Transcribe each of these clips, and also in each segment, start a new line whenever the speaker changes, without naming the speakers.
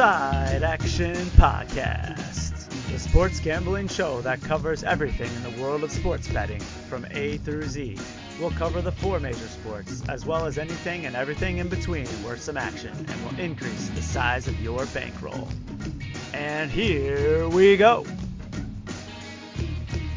Side Action Podcast, the sports gambling show that covers everything in the world of sports betting from A through Z. We'll cover the four major sports, as well as anything and everything in between worth some action, and will increase the size of your bankroll. And here we go.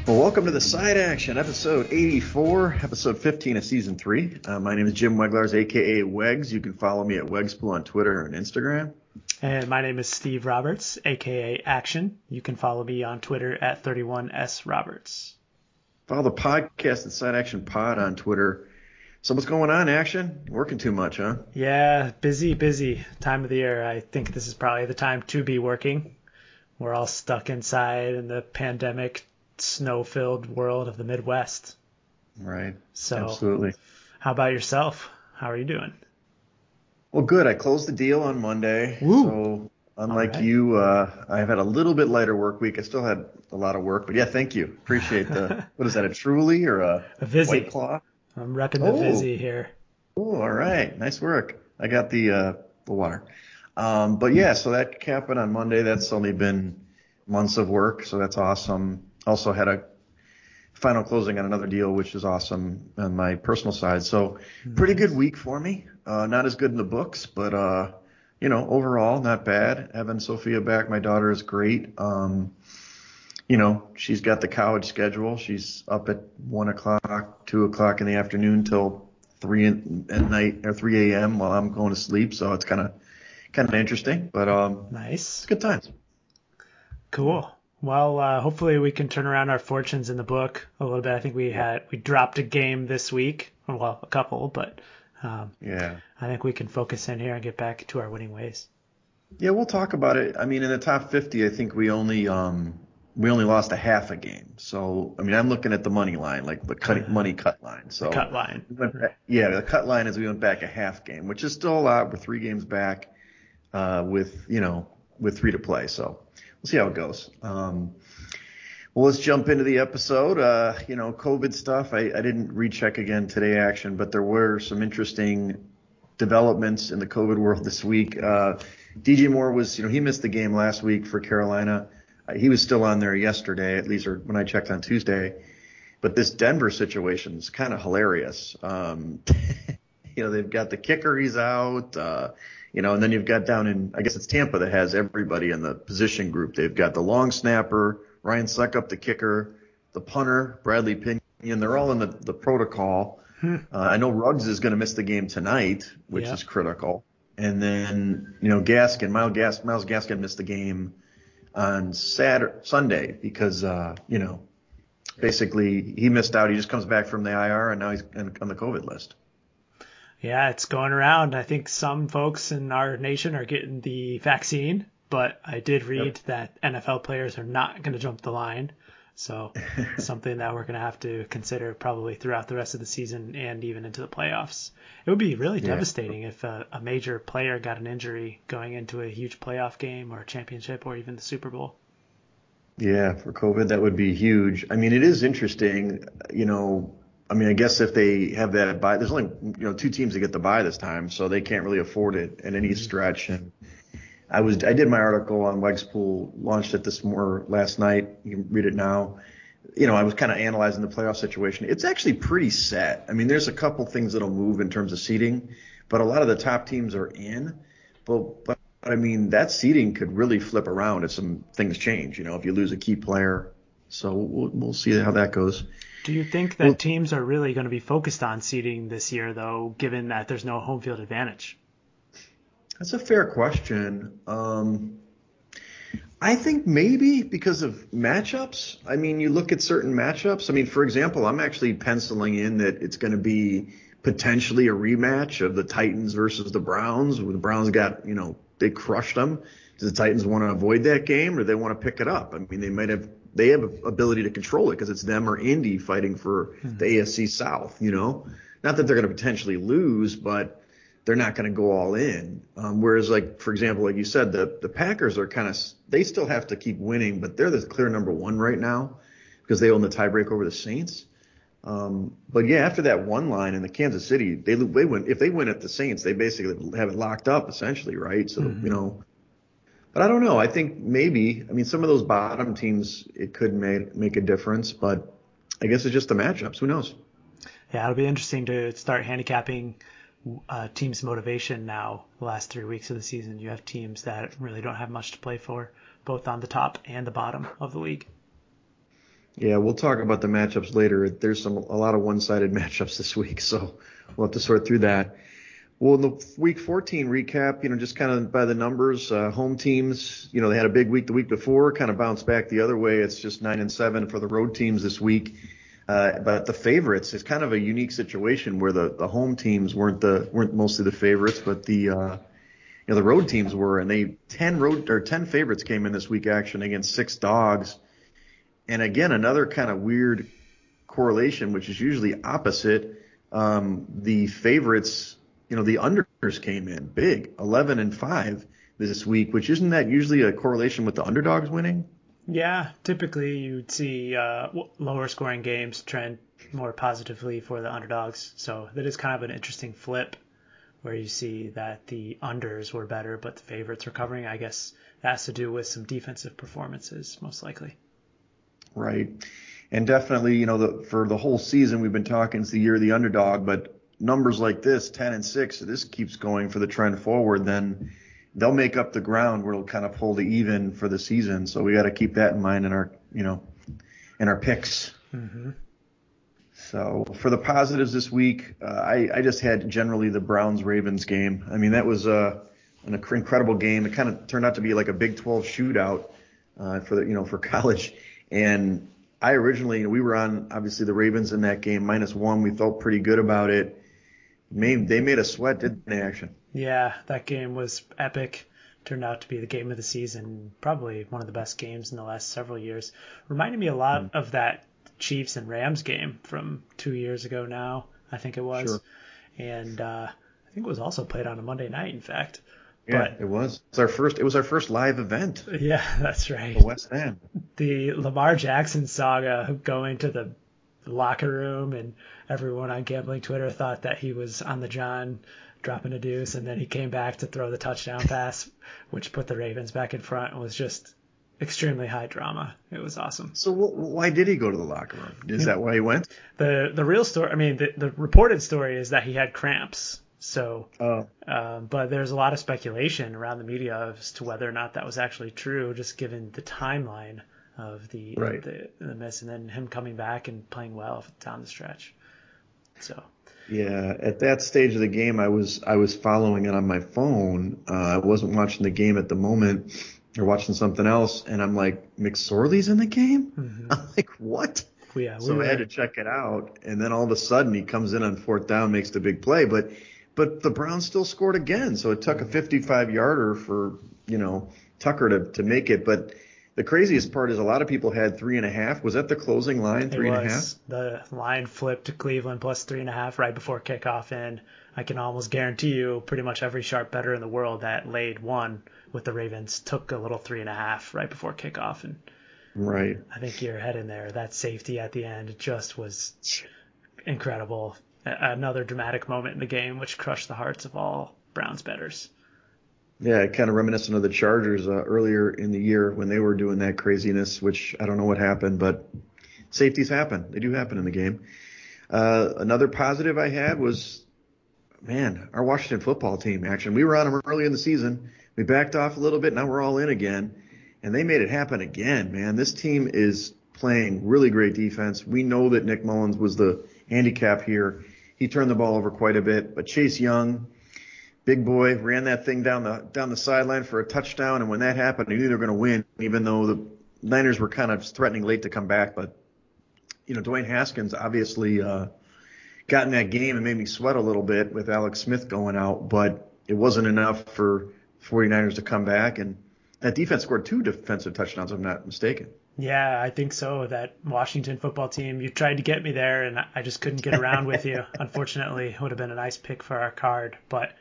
Well, welcome to the Side Action, episode 84, episode 15 of season three. Uh, my name is Jim Weglars, aka Wegs. You can follow me at Wegspool on Twitter and Instagram.
And my name is Steve Roberts, aka Action. You can follow me on Twitter at 31S Roberts.
Follow the podcast at Side Action Pod on Twitter. So what's going on, Action? Working too much, huh?
Yeah, busy, busy time of the year. I think this is probably the time to be working. We're all stuck inside in the pandemic snow-filled world of the Midwest.
Right.
So,
Absolutely.
how about yourself? How are you doing?
Well, good. I closed the deal on Monday.
Woo.
So unlike
right.
you, uh, I've had a little bit lighter work week. I still had a lot of work, but yeah, thank you. Appreciate the, what is that, a Truly or a,
A Vizzy.
White Claw?
I'm repping the
Oh.
Vizzy here.
Oh, all right. Nice work. I got the uh, the water. Um, but yeah, so that happened on Monday. That's only been months of work, so that's awesome. Also had a final closing on another deal, which is awesome on my personal side. So pretty good week for me. Uh, not as good in the books, but uh, you know, overall not bad. Having Sophia back, my daughter is great. Um, you know, she's got the college schedule. She's up at one o'clock, two o'clock in the afternoon till three in, at night or 3 a.m. while I'm going to sleep. So it's kind of kind of interesting, but um,
Nice.
it's good times.
Cool. Well, uh, hopefully we can turn around our fortunes in the book a little bit. I think we had we dropped a game this week, well, a couple, but um,
Yeah.
I think we can focus in here and get back to our winning ways.
Yeah, we'll talk about it. I mean, in the top 50, I think we only um we only lost a half a game. So, I mean, I'm looking at the money line, like the cut, money cut line. So
Cut line.
we back, yeah, the cut line is we went back a half game, which is still a lot. We're three games back uh, with you know with three to play. So we'll see how it goes. Um, well, let's jump into the episode. Uh, you know, COVID stuff. I, I didn't recheck again today, action, but there were some interesting developments in the COVID world this week. Uh, DJ Moore was, you know, he missed the game last week for Carolina. Uh, he was still on there yesterday, at least or when I checked on Tuesday. But this Denver situation is kind of hilarious. Um, you know, they've got the kicker, he's out. Uh, you know, and then you've got down in, I guess it's Tampa that has everybody in the position group. They've got the long snapper, Ryan Succop, the kicker, the punter, Bradley Pinion. They're all in the, the protocol. Uh, I know Ruggs is going to miss the game tonight, which
Yeah.
is critical. And then, you know, Gaskin, Myles, Gas, Myles Gaskin missed the game on Saturday, Sunday because, uh, you know, basically he missed out. He just comes back from the IR and now he's on on the COVID list.
Yeah, it's going around. I think some folks in our nation are getting the vaccine, but I did read that NFL players are not going to jump the line. So something that we're going to have to consider probably throughout the rest of the season and even into the playoffs. It would be really
Yeah.
devastating if a, a major player got an injury going into a huge playoff game or a championship or even the Super Bowl.
Yeah, for COVID, that would be huge. I mean, it is interesting, you know, I mean, I guess if they have that buy, there's only, you know, two teams that get the buy this time, so they can't really afford it in any mm-hmm. stretch. And I was, I did my article on Wegspool, launched it this more last night. You can read it now. You know, I was kind of analyzing the playoff situation. It's actually pretty set. I mean, there's a couple things that'll move in terms of seeding, but a lot of the top teams are in. But, but but I mean, that seeding could really flip around if some things change. You know, if you lose a key player. So we'll, we'll see how that goes.
Do you think that
Well-
teams are really going to be focused on seeding this year, though, given that there's no home field advantage?
That's a fair question. Um, I think maybe because of matchups. I mean, you look at certain matchups. I mean, for example, I'm actually penciling in that it's going to be potentially a rematch of the Titans versus the Browns. The Browns got, you know, they crushed them. Do the Titans want to avoid that game or they want to pick it up? I mean, they might have, they have ability to control it because it's them or Indy fighting for the AFC South, you know? Not that they're going to potentially lose, but they're not going to go all in. Um, whereas, like for example, like you said, the the Packers are kind of they still have to keep winning, but they're the clear number one right now because they own the tiebreak over the Saints. Um, but yeah, after that one line in the Kansas City, they they win. If they win at the Saints, they basically have it locked up essentially, right? So mm-hmm. you know, but I don't know. I think maybe. I mean, some of those bottom teams, it could make make a difference, but I guess it's just the matchups. Who knows?
Yeah, it'll be interesting to start handicapping uh, teams' motivation now. The last three weeks of the season, you have teams that really don't have much to play for, both on the top and the bottom of the league.
Yeah, we'll talk about the matchups later. There's some a lot of one-sided matchups this week, so we'll have to sort through that. Well, in the week 14 recap, you know, just kind of by the numbers, uh, home teams, you know, they had a big week the week before, kind of bounced back the other way. It's just nine and seven for the road teams this week. Uh, but the favorites is kind of a unique situation where the, the home teams weren't the weren't mostly the favorites, but the uh, you know the road teams were, and they ten road or ten favorites came in this week action against six dogs. And again, another kind of weird correlation, which is usually opposite. Um, the favorites, you know, the unders came in big, 11 and 5 this week, which isn't that usually a correlation with the underdogs winning?
Yeah, typically you'd see uh, lower scoring games trend more positively for the underdogs. So that is kind of an interesting flip where you see that the unders were better, but the favorites were covering. I guess that has to do with some defensive performances, most likely.
Right. And definitely, you know, the, for the whole season, we've been talking it's the year of the underdog, but numbers like this, 10 and 6, if this keeps going for the trend forward, then they'll make up the ground where it'll kind of pull the even for the season. So we got to keep that in mind in our, you know, in our picks. Mm-hmm. So for the positives this week, uh, I, I just had generally the Browns Ravens game. I mean, that was uh, an incredible game. It kind of turned out to be like a Big 12 shootout uh, for the, you know, for college. And I originally, we were on obviously the Ravens in that game minus one. We felt pretty good about it. Made, they made a sweat, didn't they, action?
Yeah, that game was epic. Turned out to be the game of the season, probably one of the best games in the last several years. Reminded me a lot mm. of that Chiefs and Rams game from two years ago now, I think it was. Sure. And uh, I think it was also played on a Monday night, in fact.
Yeah, but, it was. It's our first. It was our first live event.
Yeah, that's right.
The West End.
The Lamar Jackson saga going to the locker room, and everyone on gambling Twitter thought that he was on the John dropping a deuce, and then he came back to throw the touchdown pass, which put the Ravens back in front, and was just extremely high drama. It was awesome.
So why did he go to the locker room? Is that why he went?
The the real story. I mean, the, the reported story is that he had cramps so, oh. um, but there's a lot of speculation around the media as to whether or not that was actually true, just given the timeline of the right. the, the miss, and then him coming back and playing well down the stretch. So.
Yeah, at that stage of the game, I was I was following it on my phone. Uh, I wasn't watching the game at the moment, or watching something else, and I'm like, McSorley's in the game. Mm-hmm. I'm like, what? Yeah, so. I had to check it out, and then all of a sudden he comes in on fourth down, makes the big play, but but the Browns still scored again. So it took a 55 yarder for, you know, Tucker to, to make it. But the craziest part is a lot of people had three and a half. Was that the closing line, three and a half?
The line flipped to Cleveland plus three and a half right before kickoff. And I can almost guarantee you pretty much every sharp better in the world that laid one with the Ravens took a little three and a half right before kickoff. And
right.
I think you're head in there. That safety at the end just was incredible another dramatic moment in the game, which crushed the hearts of all Browns betters.
Yeah, kind of reminiscent of the Chargers uh, earlier in the year when they were doing that craziness, which I don't know what happened, but safeties happen. They do happen in the game. Uh, another positive I had was, man, our Washington football team action. We were on them early in the season. We backed off a little bit. Now we're all in again, and they made it happen again, man. This team is playing really great defense. We know that Nick Mullens was the handicap here he turned the ball over quite a bit. But Chase Young, big boy, ran that thing down the down the sideline for a touchdown. And when that happened, he knew they were going to win, even though the Niners were kind of threatening late to come back. But you know, Dwayne Haskins obviously uh, got in that game and made me sweat a little bit with Alex Smith going out, but it wasn't enough for 49ers to come back. And that defense scored two defensive touchdowns, if I'm not mistaken.
Yeah, I think so. That Washington football team, you tried to get me there, and I just couldn't get around with you. Unfortunately, it would have been a nice pick for our card, but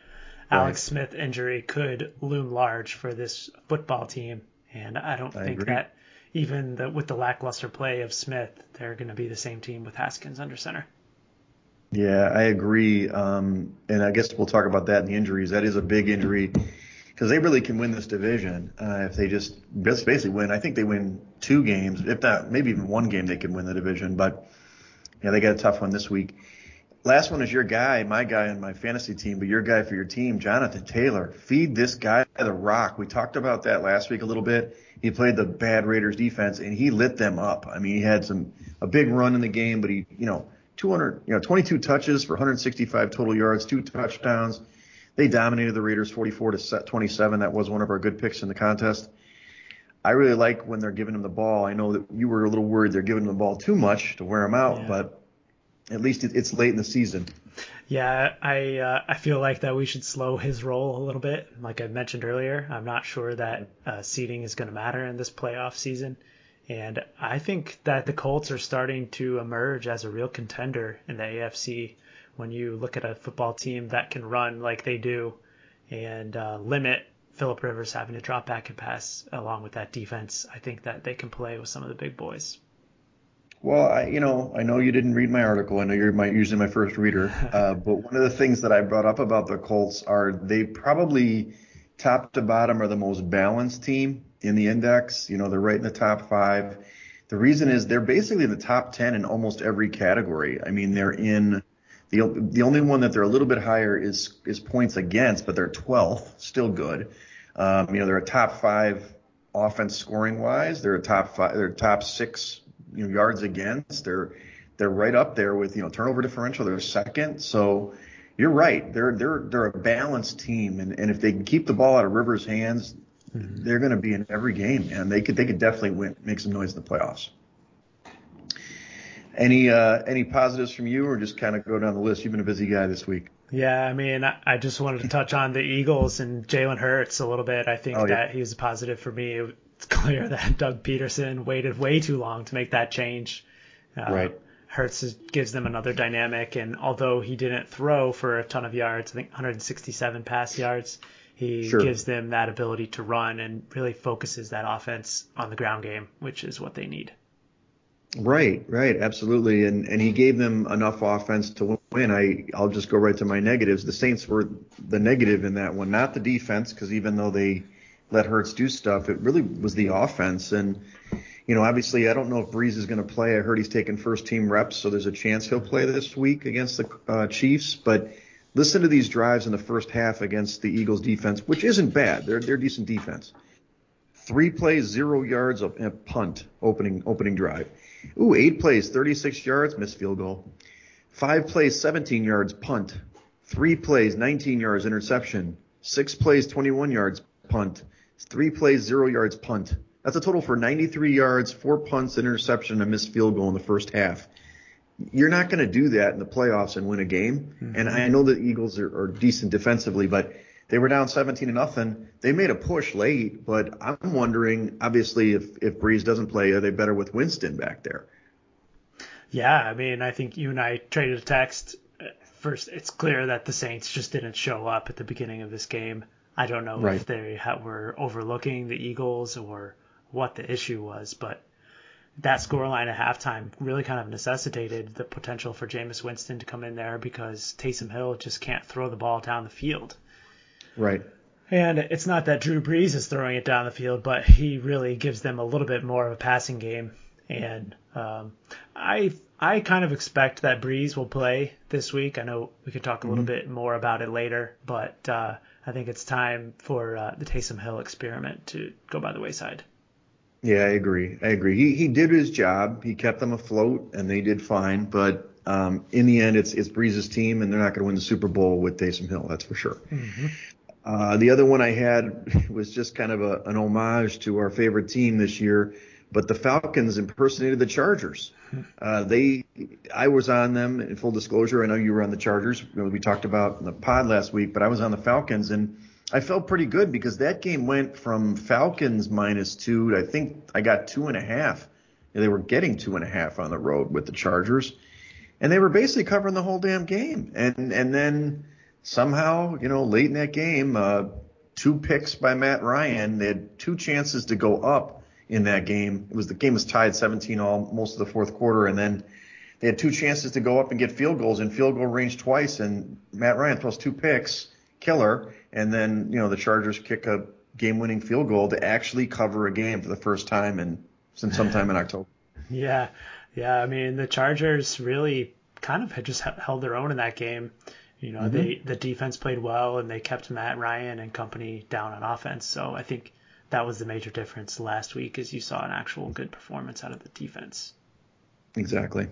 Alex right. Smith injury could loom large for this football team, and I don't I think agree. that even the, with the lackluster play of Smith, they're going to be the same team with Haskins under center.
Yeah, I agree. Um, and I guess we'll talk about that in the injuries. That is a big injury because they really can win this division uh, if they just basically win. I think they win two games, if not maybe even one game, they can win the division. But yeah, they got a tough one this week. Last one is your guy, my guy on my fantasy team, but your guy for your team, Jonathan Taylor. Feed this guy the rock. We talked about that last week a little bit. He played the bad Raiders defense and he lit them up. I mean, he had some a big run in the game, but he, you know, 200, you know, 22 touches for 165 total yards, two touchdowns. They dominated the Raiders 44 to 27. That was one of our good picks in the contest. I really like when they're giving him the ball. I know that you were a little worried they're giving him the ball too much to wear him out, yeah. but at least it's late in the season.
Yeah, I uh, I feel like that we should slow his role a little bit. Like I mentioned earlier, I'm not sure that uh, seeding is going to matter in this playoff season, and I think that the Colts are starting to emerge as a real contender in the AFC. When you look at a football team that can run like they do, and uh, limit Philip Rivers having to drop back and pass along with that defense, I think that they can play with some of the big boys.
Well, I, you know, I know you didn't read my article. I know you're my, usually my first reader. Uh, but one of the things that I brought up about the Colts are they probably top to bottom are the most balanced team in the index. You know, they're right in the top five. The reason is they're basically in the top 10 in almost every category. I mean, they're in the, the only one that they're a little bit higher is, is points against, but they're 12th, still good. Um, you know, they're a top five offense scoring wise. They're a top five, they're top six you know, yards against. They're they're right up there with you know turnover differential. They're second. So you're right. They're they're they're a balanced team, and and if they can keep the ball out of Rivers' hands, mm-hmm. they're going to be in every game, and they could they could definitely win, make some noise in the playoffs. Any uh, any positives from you, or just kind of go down the list? You've been a busy guy this week.
Yeah, I mean, I just wanted to touch on the Eagles and Jalen Hurts a little bit. I think oh, yeah. that he was a positive for me it's clear that Doug Pederson waited way too long to make that change.
Uh, right.
Hurts gives them another dynamic, and although he didn't throw for a ton of yards, I think 167 pass yards, he sure. gives them that ability to run and really focuses that offense on the ground game, which is what they need.
Right, right, absolutely, and and he gave them enough offense to win. I I'll just go right to my negatives. The Saints were the negative in that one, not the defense, because even though they let Hurts do stuff. It really was the offense. And, you know, obviously, I don't know if Brees is going to play. I heard he's taking first team reps, so there's a chance he'll play this week against the uh, Chiefs. But listen to these drives in the first half against the Eagles defense, which isn't bad. They're, they're decent defense. Three plays, zero yards a punt opening opening drive. Ooh, eight plays, 36 yards, missed field goal. Five plays, 17 yards, punt. Three plays, 19 yards, interception. Six plays, 21 yards, punt. Three plays, zero yards, punt. That's a total for 93 yards, four punts, interception, and a missed field goal in the first half. You're not going to do that in the playoffs and win a game. Mm-hmm. And I know the Eagles are, are decent defensively, but they were down 17 to nothing. They made a push late, but I'm wondering, obviously, if if Brees doesn't play, are they better with Winston back there?
Yeah, I mean, I think you and I traded a text. First, it's clear that the Saints just didn't show up at the beginning of this game. I don't know right. if they were overlooking the Eagles or what the issue was, but that scoreline at halftime really kind of necessitated the potential for Jameis Winston to come in there because Taysom Hill just can't throw the ball down the field.
Right.
And it's not that Drew Brees is throwing it down the field, but he really gives them a little bit more of a passing game. And um, I I kind of expect that Brees will play this week. I know we could talk a little mm-hmm. bit more about it later, but uh, I think it's time for uh, the Taysom Hill experiment to go by the wayside.
Yeah, I agree. I agree. He he did his job. He kept them afloat, and they did fine. But um, in the end, it's it's Brees's team, and they're not going to win the Super Bowl with Taysom Hill. That's for sure. Mm-hmm. Uh, the other one I had was just kind of a, an homage to our favorite team this year, but the Falcons impersonated the Chargers. Uh, they, I was on them in full disclosure. I know you were on the Chargers. We talked about in the pod last week, but I was on the Falcons and I felt pretty good because that game went from Falcons minus two. I think I got two and a half. They were getting two and a half on the road with the Chargers, and they were basically covering the whole damn game. And and then somehow, you know, late in that game, uh, two picks by Matt Ryan. They had two chances to go up in that game. It was the game was tied 17 all most of the fourth quarter, and then they had two chances to go up and get field goals in field goal range twice, and Matt Ryan throws two picks, killer, and then you know the Chargers kick a game-winning field goal to actually cover a game for the first time in since sometime in October.
Yeah, yeah. I mean the Chargers really kind of had just held their own in that game. You know, mm-hmm. they the defense played well and they kept Matt Ryan and company down on offense. So I think that was the major difference last week, is you saw an actual good performance out of the defense.
Exactly.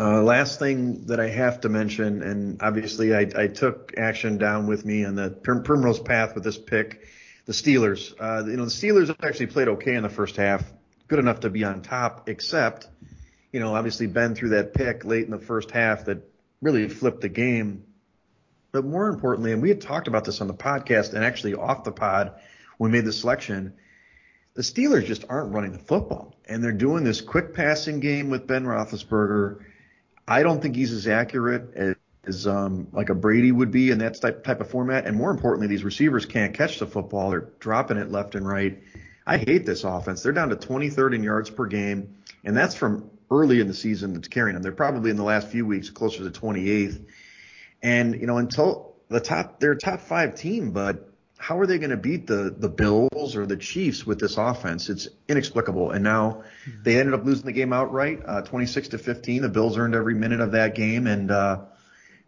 Uh, last thing that I have to mention, and obviously I, I took action down with me on the prim- primrose path with this pick, the Steelers. Uh, you know, the Steelers actually played okay in the first half, good enough to be on top, except, you know, obviously Ben threw that pick late in the first half that really flipped the game. But more importantly, and we had talked about this on the podcast and actually off the pod we made the selection, the Steelers just aren't running the football, and they're doing this quick passing game with Ben Roethlisberger I don't think he's as accurate as, as um, like a Brady would be in that type type of format. And more importantly, these receivers can't catch the football; they're dropping it left and right. I hate this offense. They're down to 23rd in yards per game, and that's from early in the season that's carrying them. They're probably in the last few weeks closer to 28th. And you know, until the top, they're a top five team, but how are they going to beat the the Bills or the Chiefs with this offense? It's inexplicable. And now mm-hmm. they ended up losing the game outright, uh, 26 to 15. The Bills earned every minute of that game, and uh,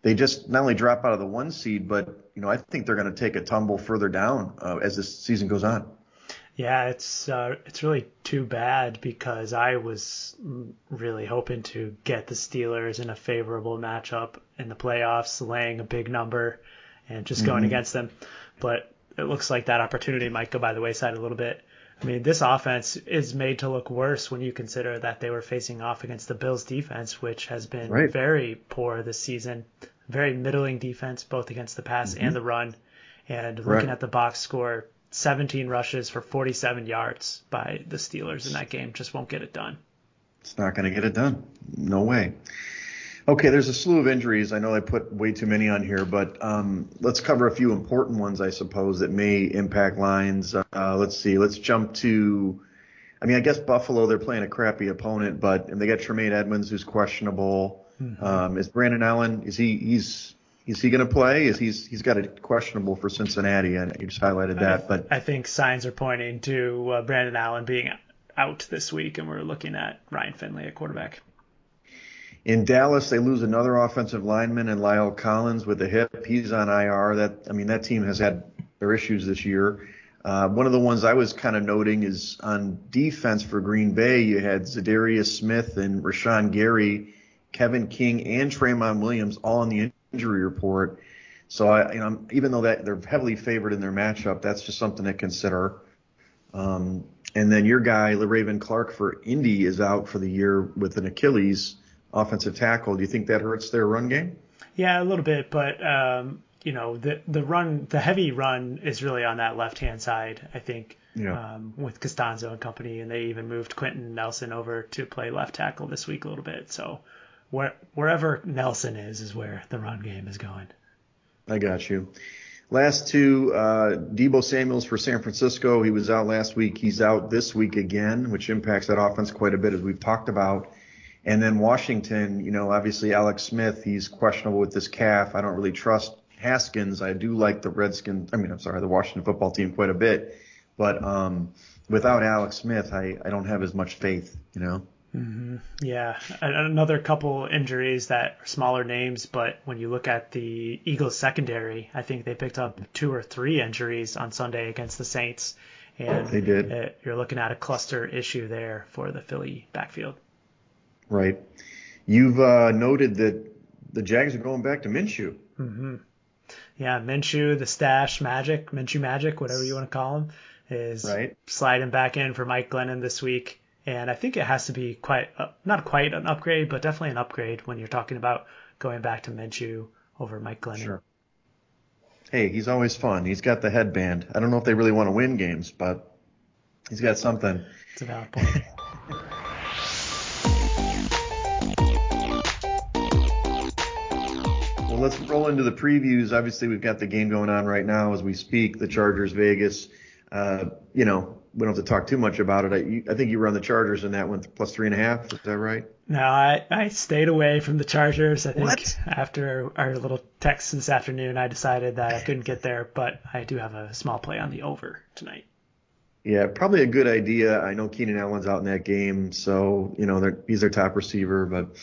they just not only drop out of the one seed, but you know I think they're going to take a tumble further down uh, as this season goes on.
Yeah, it's uh, it's really too bad because I was really hoping to get the Steelers in a favorable matchup in the playoffs, laying a big number and just going mm-hmm. against them. But it looks like that opportunity might go by the wayside a little bit. I mean, this offense is made to look worse when you consider that they were facing off against the Bills defense, which has been right. very poor this season. Very middling defense, both against the pass mm-hmm. and the run. And looking right. at the box score, 17 rushes for 47 yards by the Steelers in that game just won't get it done.
It's not going to get it done. No way. Okay, there's a slew of injuries. I know I put way too many on here, but um, let's cover a few important ones, I suppose, that may impact lines. Uh, let's see. Let's jump to. I mean, I guess Buffalo. They're playing a crappy opponent, but and they got Tremaine Edmunds, who's questionable. Mm-hmm. Um, is Brandon Allen? Is he? He's. Is he going to play? Is he's he's got it questionable for Cincinnati, and you just highlighted that.
I,
but
I think signs are pointing to uh, Brandon Allen being out this week, and we're looking at Ryan Finley at quarterback.
In Dallas, they lose another offensive lineman and La'el Collins with a hip. He's on IR. That I mean, that team has had their issues this year. Uh, one of the ones I was kind of noting is on defense for Green Bay. You had Za'Darius Smith and Rashan Gary, Kevin King, and Tramon Williams all on the injury report. So I, you know, even though that they're heavily favored in their matchup, that's just something to consider. Um, and then your guy, Le'Raven Clark for Indy, is out for the year with an Achilles offensive tackle. Do you think that hurts their run game?
Yeah, a little bit, but um, you know the the run, the heavy run is really on that left hand side. I think yeah. um, with Castonzo and company, and they even moved Quenton Nelson over to play left tackle this week a little bit. So where, wherever Nelson is, is where the run game is going.
I got you. Last two, uh, Deebo Samuels for San Francisco. He was out last week. He's out this week again, which impacts that offense quite a bit, as we've talked about. And then Washington, you know, obviously Alex Smith, he's questionable with this calf. I don't really trust Haskins. I do like the Redskins. I mean, I'm sorry, the Washington football team quite a bit, but um, without Alex Smith, I, I don't have as much faith, you know.
Mm-hmm. Yeah, another couple injuries that are smaller names, but when you look at the Eagles secondary, I think they picked up two or three injuries on Sunday against the Saints, and
they did.
It, you're looking at a cluster issue there for the Philly backfield.
Right. You've uh, noted that the Jags are going back to Minshew.
Mm-hmm. Yeah, Minshew, the stash magic, Minshew magic, whatever you want to call him, is
right.
sliding back in for Mike Glennon this week. And I think it has to be quite, uh, not quite an upgrade, but definitely an upgrade when you're talking about going back to Minshew over Mike Glennon.
Sure. Hey, he's always fun. He's got the headband. I don't know if they really want to win games, but he's got something.
It's a valid point.
let's roll into the previews. Obviously, we've got the game going on right now as we speak. The Chargers Vegas. Uh, you know, we don't have to talk too much about it. I, you, I think you were on the Chargers in that one, plus three and a half. Is that right?
No, I, I stayed away from the Chargers. I think
What?
after our little text this afternoon, I decided that I couldn't get there, but I do have a small play on the over tonight.
Yeah, probably a good idea. I know Keenan Allen's out in that game, so you know he's their top receiver, but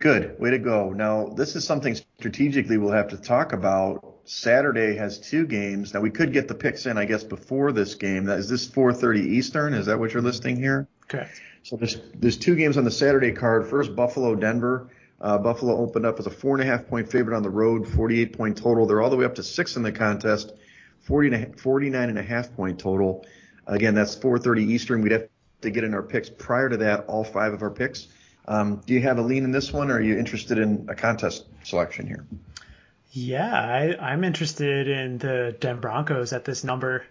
good, way to go. Now this is something strategically we'll have to talk about. Saturday has two games. Now we could get the picks in, I guess, before this game. That is this 4:30 Eastern? Is that what you're listing here?
Correct.
So there's there's two games on the Saturday card. First, Buffalo Denver. Uh, Buffalo opened up as a four and a half point favorite on the road, 48 point total. They're all the way up to six in the contest, 40 and a, 49 and a half point total. Again, that's 4:30 Eastern. We'd have to get in our picks prior to that, all five of our picks. Um, do you have a lean in this one, or are you interested in a contest selection here?
Yeah, I, I'm interested in the Denver Broncos at this number.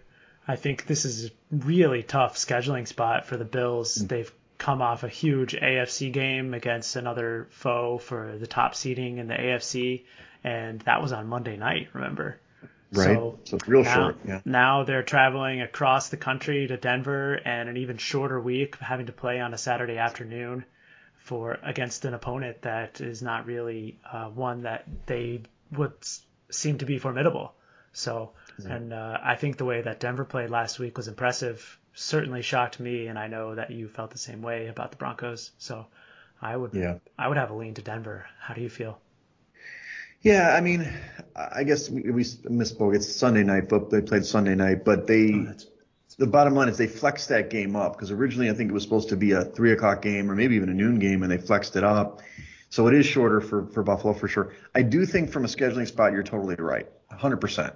I think this is a really tough scheduling spot for the Bills. They've come off a huge AFC game against another foe for the top seeding in the AFC, and that was on Monday night, remember?
Right.
So
So it's real
now,
short. Yeah.
now they're traveling across the country to Denver and an even shorter week, having to play on a Saturday afternoon for against an opponent that is not really uh, one that they would seem to be formidable. So, and uh, I think the way that Denver played last week was impressive. Certainly shocked me, and I know that you felt the same way about the Broncos. So, I would
Yeah.
I would have a lean to Denver. How do you feel?
Yeah, I mean, I guess we, we misspoke. It's Sunday night, but they played Sunday night, but they,
that's-
the bottom line is they flexed that game up because originally I think it was supposed to be a three o'clock game or maybe even a noon game and they flexed it up. So it is shorter for, for Buffalo for sure. I do think from a scheduling spot, you're totally right. 100%.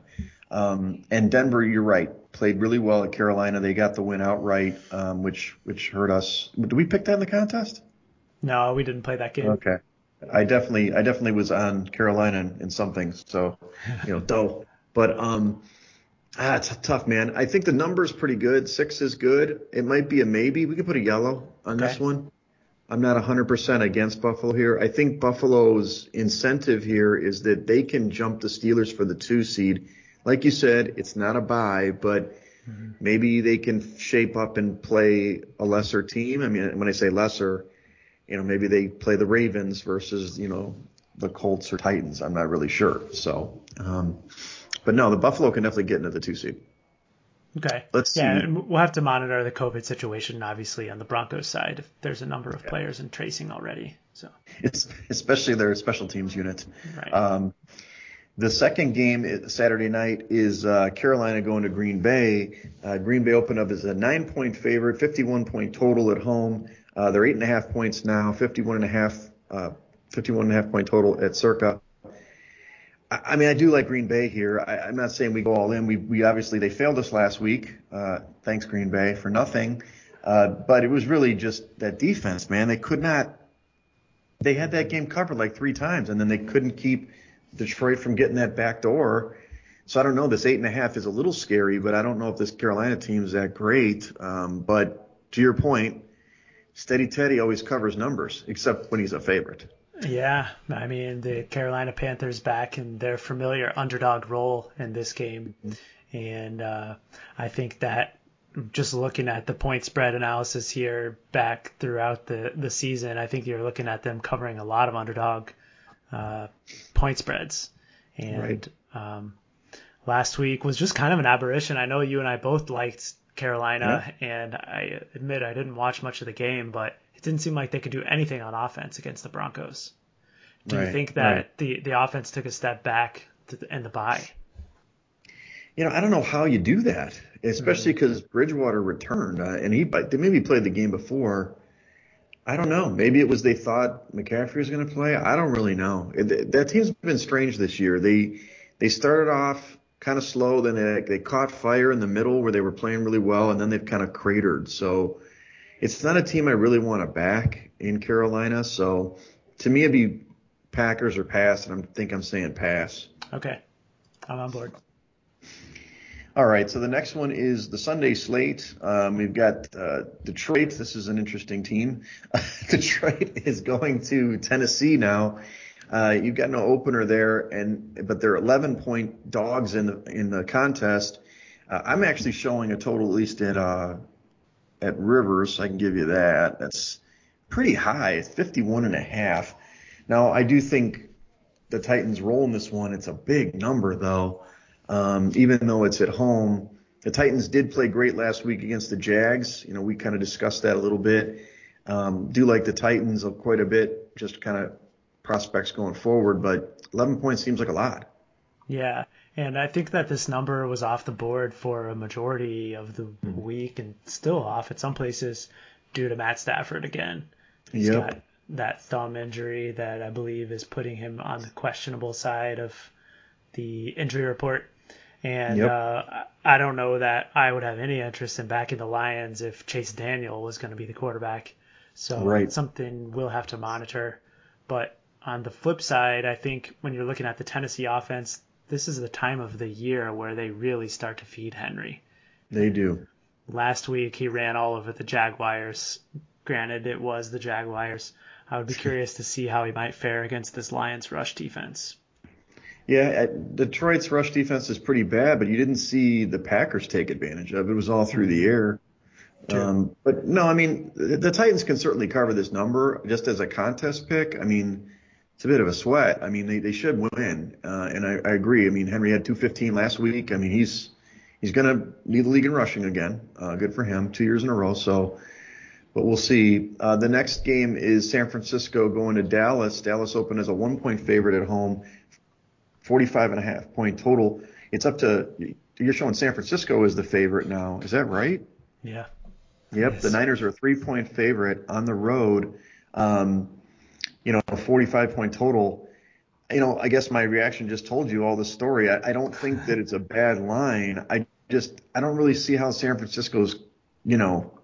Um, and Denver, you're right, played really well at Carolina. They got the win outright, um, which, which hurt us. Did we pick that in the contest?
No, we didn't play that game.
Okay. I definitely, I definitely was on Carolina in, in something. So, you know, dough. But, um, ah, it's tough, man. I think the number's pretty good. Six is good. It might be a maybe. We could put a yellow on this one. I'm not 100% against Buffalo here. I think Buffalo's incentive here is that they can jump the Steelers for the two seed. Like you said, it's not a buy, but maybe they can shape up and play a lesser team. I mean, when I say lesser, you know, maybe they play the Ravens versus, you know, the Colts or Titans. I'm not really sure. So, um, but no, the Buffalo can definitely get into the two seed.
Okay.
Let's
yeah,
see.
we'll have to monitor the COVID situation, obviously, on the Broncos side. If there's a number of players in tracing already. So,
It's especially their special teams unit.
right.
Um, the second game Saturday night is uh, Carolina going to Green Bay. Uh, Green Bay opened up as a nine point favorite, 51 point total at home. Uh, they're eight and a half points now, 51 and a half, uh, 51 and a half point total at Circa. I, mean, I do like Green Bay here. I, I'm not saying we go all in. We, we obviously they failed us last week. Uh, thanks Green Bay for nothing. Uh, but it was really just that defense, man. They could not they had that game covered like three times, and then they couldn't keep Detroit from getting that back door. So I don't know. This eight and a half is a little scary, but I don't know if this Carolina team is that great. Um, but to your point, Steady Teddy always covers numbers, except when he's a favorite.
Yeah, I mean the Carolina Panthers back in their familiar underdog role in this game, and uh, I think that just looking at the point spread analysis here back throughout the the season, I think you're looking at them covering a lot of underdog uh, point spreads, and um, last week was just kind of an aberration. I know you and I both liked Carolina, and I admit I didn't watch much of the game, but didn't seem like they could do anything on offense against the Broncos. Do you think that
right.
the the offense took a step back to the, in the bye?
You know, I don't know how you do that, especially because Bridgewater returned uh, and he they maybe played the game before. I don't know. Maybe it was they thought McCaffrey was going to play. I don't really know. It, that team's been strange this year. They they started off kind of slow, then they, they caught fire in the middle where they were playing really well, and then they've kind of cratered. So it's not a team I really want to back in Carolina. So to me, it'd be Packers or pass, and I think I'm saying pass.
Okay, I'm on board.
All right, so the next one is the Sunday slate. Um, we've got uh, Detroit. This is an interesting team. Detroit is going to Tennessee now. Uh, you've got no opener there, and but they're 11 point dogs in the in the contest. Uh, I'm actually showing a total at least at uh, at Rivers. I can give you that. That's pretty high. It's 51 and a half. Now I do think the Titans roll in this one. It's a big number though. Um, even though it's at home, the Titans did play great last week against the Jags. You know, we kind of discussed that a little bit. Um, do like the Titans quite a bit, just kind of prospects going forward, but 11 points seems like a lot.
Yeah, and I think that this number was off the board for a majority of the mm-hmm. week and still off at some places due to Matt Stafford again. He's yep. got that thumb injury that I believe is putting him on the questionable side of the injury report. And yep. uh, I don't know that I would have any interest in backing the Lions if Chase Daniel was going to be the quarterback. So right. something we'll have to monitor. But on the flip side, I think when you're looking at the Tennessee offense, this is the time of the year where they really start to feed Henry.
They do.
Last week he ran all over the Jaguars. Granted, it was the Jaguars. I would be curious to see how he might fare against this Lions rush defense.
Yeah, Detroit's rush defense is pretty bad, but you didn't see the Packers take advantage of it. It was all through the air. Um, but no, I mean, the, the Titans can certainly cover this number just as a contest pick. I mean, it's a bit of a sweat. I mean, they, they should win. Uh, and I, I agree. I mean, Henry had 215 last week. I mean, he's, he's going to lead the league in rushing again. Uh, good for him. Two years in a row. So, but we'll see. Uh, the next game is San Francisco going to Dallas. Dallas open as a one point favorite at home, 45 and a half point total. It's up to, you're showing San Francisco is the favorite now. Is that right?
Yeah.
Yep. Yes. The Niners are a three point favorite on the road. Um, you know, a 45 point total. You know, I guess my reaction just told you all the story. I, I don't think that it's a bad line. I just, I don't really see how San Francisco's, you know,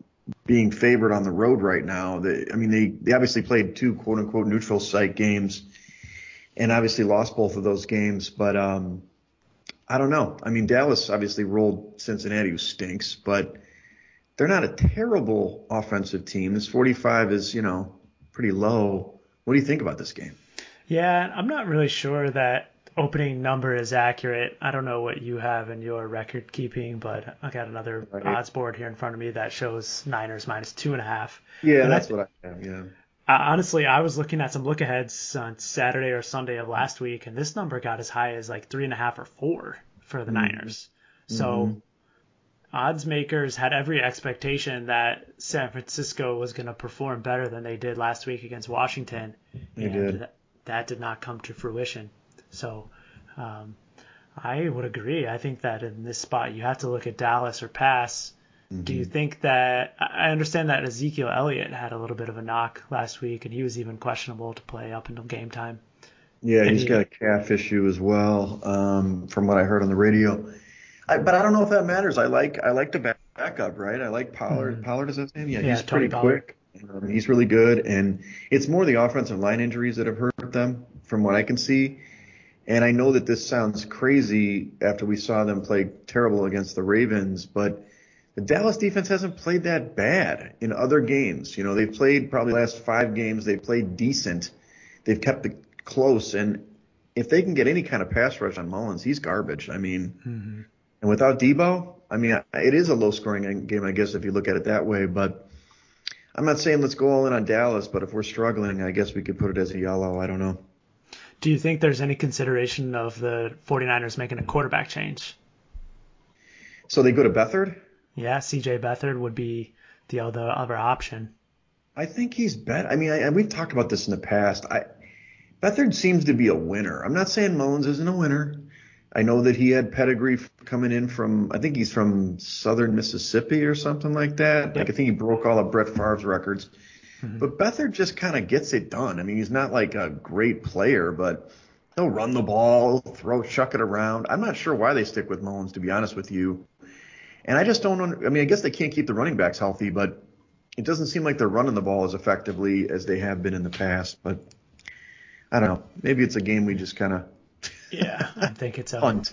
being favored on the road right now. I mean, they, they obviously played two quote unquote neutral site games and obviously lost both of those games, but, um, I don't know. I mean, Dallas obviously rolled Cincinnati, who stinks, but they're not a terrible offensive team. This 45 is, you know, pretty low. What do you think about this game?
Yeah, I'm not really sure that opening number is accurate. I don't know what you have in your record keeping, but I got another right. odds board here in front of me that shows Niners minus two and a half.
Yeah, and that's I, what I have. Yeah.
Uh, honestly, I was looking at some look aheads on Saturday or Sunday of last week, and this number got as high as like three and a half or four for the mm-hmm. Niners. So mm-hmm odds makers had every expectation that San Francisco was going to perform better than they did last week against Washington.
They and did.
That, that did not come to fruition. So um, I would agree. I think that in this spot you have to look at Dallas or pass. Mm-hmm. Do you think that I understand that Ezekiel Elliott had a little bit of a knock last week and he was even questionable to play up until game time?
Yeah, he's he, got a calf issue as well, um, from what I heard on the radio. I, but I don't know if that matters. I like I like the backup, right? I like Pollard. Mm-hmm. Pollard is his name. Yeah, yeah he's pretty Pollard. quick. Um, he's really good, and it's more the offensive line injuries that have hurt them, from what I can see. And I know that this sounds crazy after we saw them play terrible against the Ravens, but the Dallas defense hasn't played that bad in other games. You know, they've played probably the last five games. They've played decent. They've kept it close. And if they can get any kind of pass rush on Mullens, he's garbage. I mean, mm-hmm. And without Deebo, I mean, it is a low scoring game, I guess, if you look at it that way. But I'm not saying let's go all in on Dallas, but if we're struggling, I guess we could put it as a yellow. I don't know.
Do you think there's any consideration of the 49ers making a quarterback change?
So they go to Beathard?
Yeah, CJ Beathard would be the other other option.
I think he's better. I mean, I, we've talked about this in the past. I Beathard seems to be a winner. I'm not saying Mullens isn't a winner. I know that he had pedigree coming in from, I think he's from southern Mississippi or something like that. Yep. Like I think he broke all of Brett Favre's records. Mm-hmm. But Beathard just kind of gets it done. I mean, he's not like a great player, but he'll run the ball, throw, chuck it around. I'm not sure why they stick with Mullens, to be honest with you. And I just don't. I mean, I guess they can't keep the running backs healthy, but it doesn't seem like they're running the ball as effectively as they have been in the past. But I don't know. Maybe it's a game we just kind of
yeah, I think it's a
punt.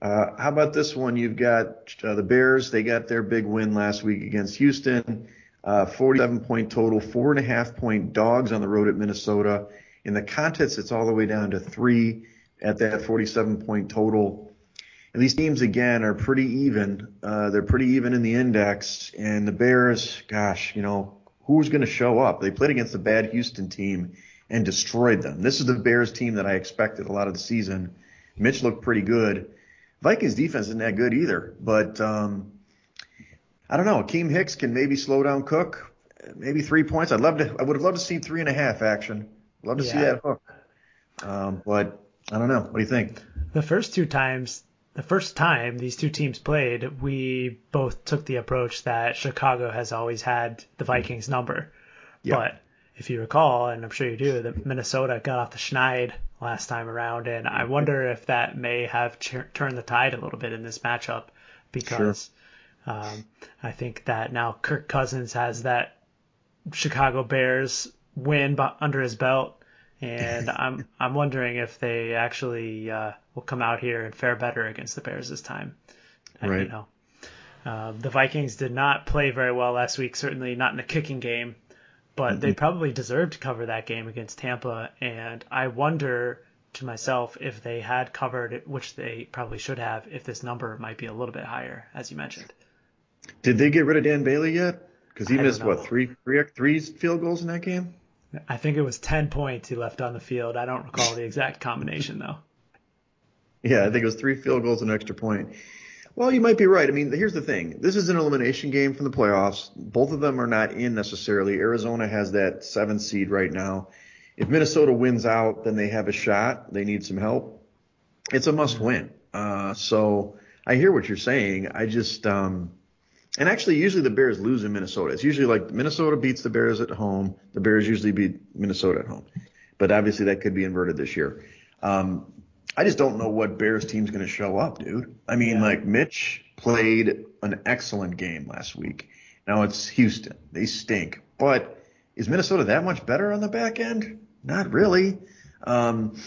Uh, how about this one? You've got uh, the Bears. They got their big win last week against Houston. Uh, 47 point total, four and a half point dogs on the road at Minnesota. In the contest, it's all the way down to three at that 47 point total. And these teams again are pretty even. Uh, they're pretty even in the index. And the Bears, gosh, you know, who's going to show up? They played against a bad Houston team and destroyed them. This is the Bears team that I expected a lot of the season. Mitch looked pretty good. Vikings defense isn't that good either, but um, I don't know. Akiem Hicks can maybe slow down Cook, maybe three points. I'd love to. I would have loved to see three and a half action. Love to yeah. see that hook. Um, but I don't know. What do you think?
The first two times, the first time these two teams played, we both took the approach that Chicago has always had the Vikings number. But if you recall, and I'm sure you do, that Minnesota got off the schneid last time around, and I wonder if that may have ch- turned the tide a little bit in this matchup because sure. um, I think that now Kirk Cousins has that Chicago Bears win under his belt, and I'm I'm wondering if they actually uh, will come out here and fare better against the Bears this time.
And, right. You
know, uh, the Vikings did not play very well last week. Certainly not in the kicking game but mm-hmm. they probably deserved to cover that game against Tampa. And I wonder to myself if they had covered it, which they probably should have, if this number might be a little bit higher, as you mentioned.
Did they get rid of Dan Bailey yet? Because he I missed what three, three three field goals in that game.
I think it was ten points he left on the field. I don't recall the exact combination though.
Yeah, I think it was three field goals and an extra point. Well, you might be right. I mean, here's the thing. This is an elimination game from the playoffs. Both of them are not in necessarily. Arizona has that seven seed right now. If Minnesota wins out, then they have a shot. They need some help. It's a must win. Uh, so I hear what you're saying. I just, um, and actually usually the Bears lose in Minnesota. It's usually like Minnesota beats the Bears at home. The Bears usually beat Minnesota at home. But obviously that could be inverted this year. Um, I just don't know what Bears team's going to show up, dude. I mean, yeah. like Mitch played an excellent game last week. Now it's Houston. They stink. But is Minnesota that much better on the back end? Not really. Um,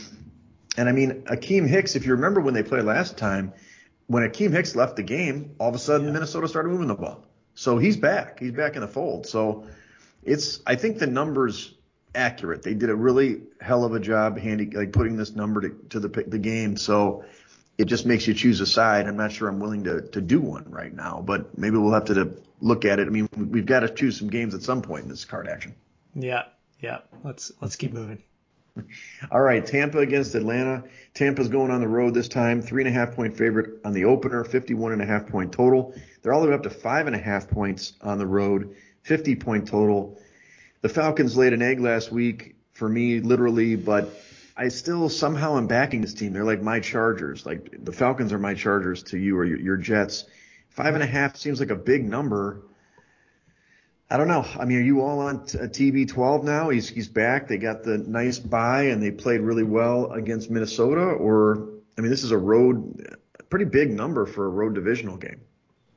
and I mean, Akiem Hicks, if you remember when they played last time, when Akiem Hicks left the game, all of a sudden yeah. Minnesota started moving the ball. So he's back. He's back in the fold. So it's, I think the numbers accurate. They did a really hell of a job handy like putting this number to, to the the game. So it just makes you choose a side. I'm not sure I'm willing to to do one right now, but maybe we'll have to, to look at it. I mean, we've got to choose some games at some point in this card action.
Yeah, yeah. Let's let's keep moving.
All right, Tampa against Atlanta. Tampa's going on the road this time. Three and a half point favorite on the opener, 51 and a half point total. They're all the way up to five and a half points on the road, 50 point total the Falcons laid an egg last week for me, literally, but I still somehow am backing this team. They're like my Chargers. Like the Falcons are my Chargers to you or your, your Jets. Five and a half seems like a big number. I don't know. I mean, are you all on t- uh, TB12 now? He's he's back. They got the nice bye and they played really well against Minnesota. Or I mean, this is a road, pretty big number for a road divisional game.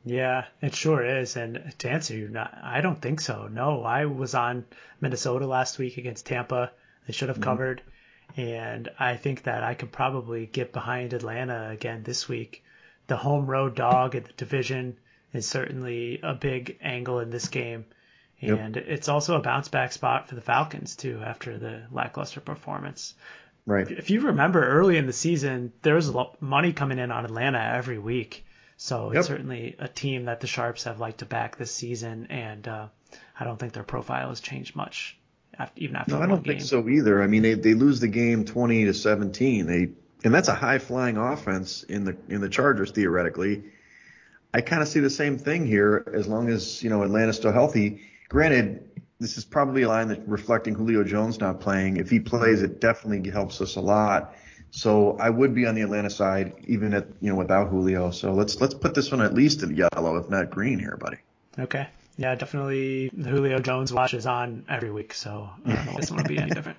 Yeah, it sure is. And to answer you, I don't think so. No, I was on Minnesota last week against Tampa. They should have mm-hmm. covered. And I think that I could probably get behind Atlanta again this week. The home road dog at the division is certainly a big angle in this game. And yep. it's also a bounce back spot for the Falcons, too, after the lackluster performance.
Right.
If you remember early in the season, there was money coming in on Atlanta every week so yep. it's certainly a team that the Sharps have liked to back this season, and uh, I don't think their profile has changed much, after, even after.
No, I don't
game.
think so either. I mean, they they lose the game 20 to 17. They and that's a high flying offense in the in the Chargers theoretically. I kind of see the same thing here as long as you know Atlanta's still healthy. Granted, this is probably a line that reflecting Julio Jones not playing. If he plays, it definitely helps us a lot. So I would be on the Atlanta side, even at you know without Julio. So let's let's put this one at least in yellow, if not green, here, buddy.
Okay. Yeah, definitely. The Julio Jones watch is on every week, so I don't know this one will be any different.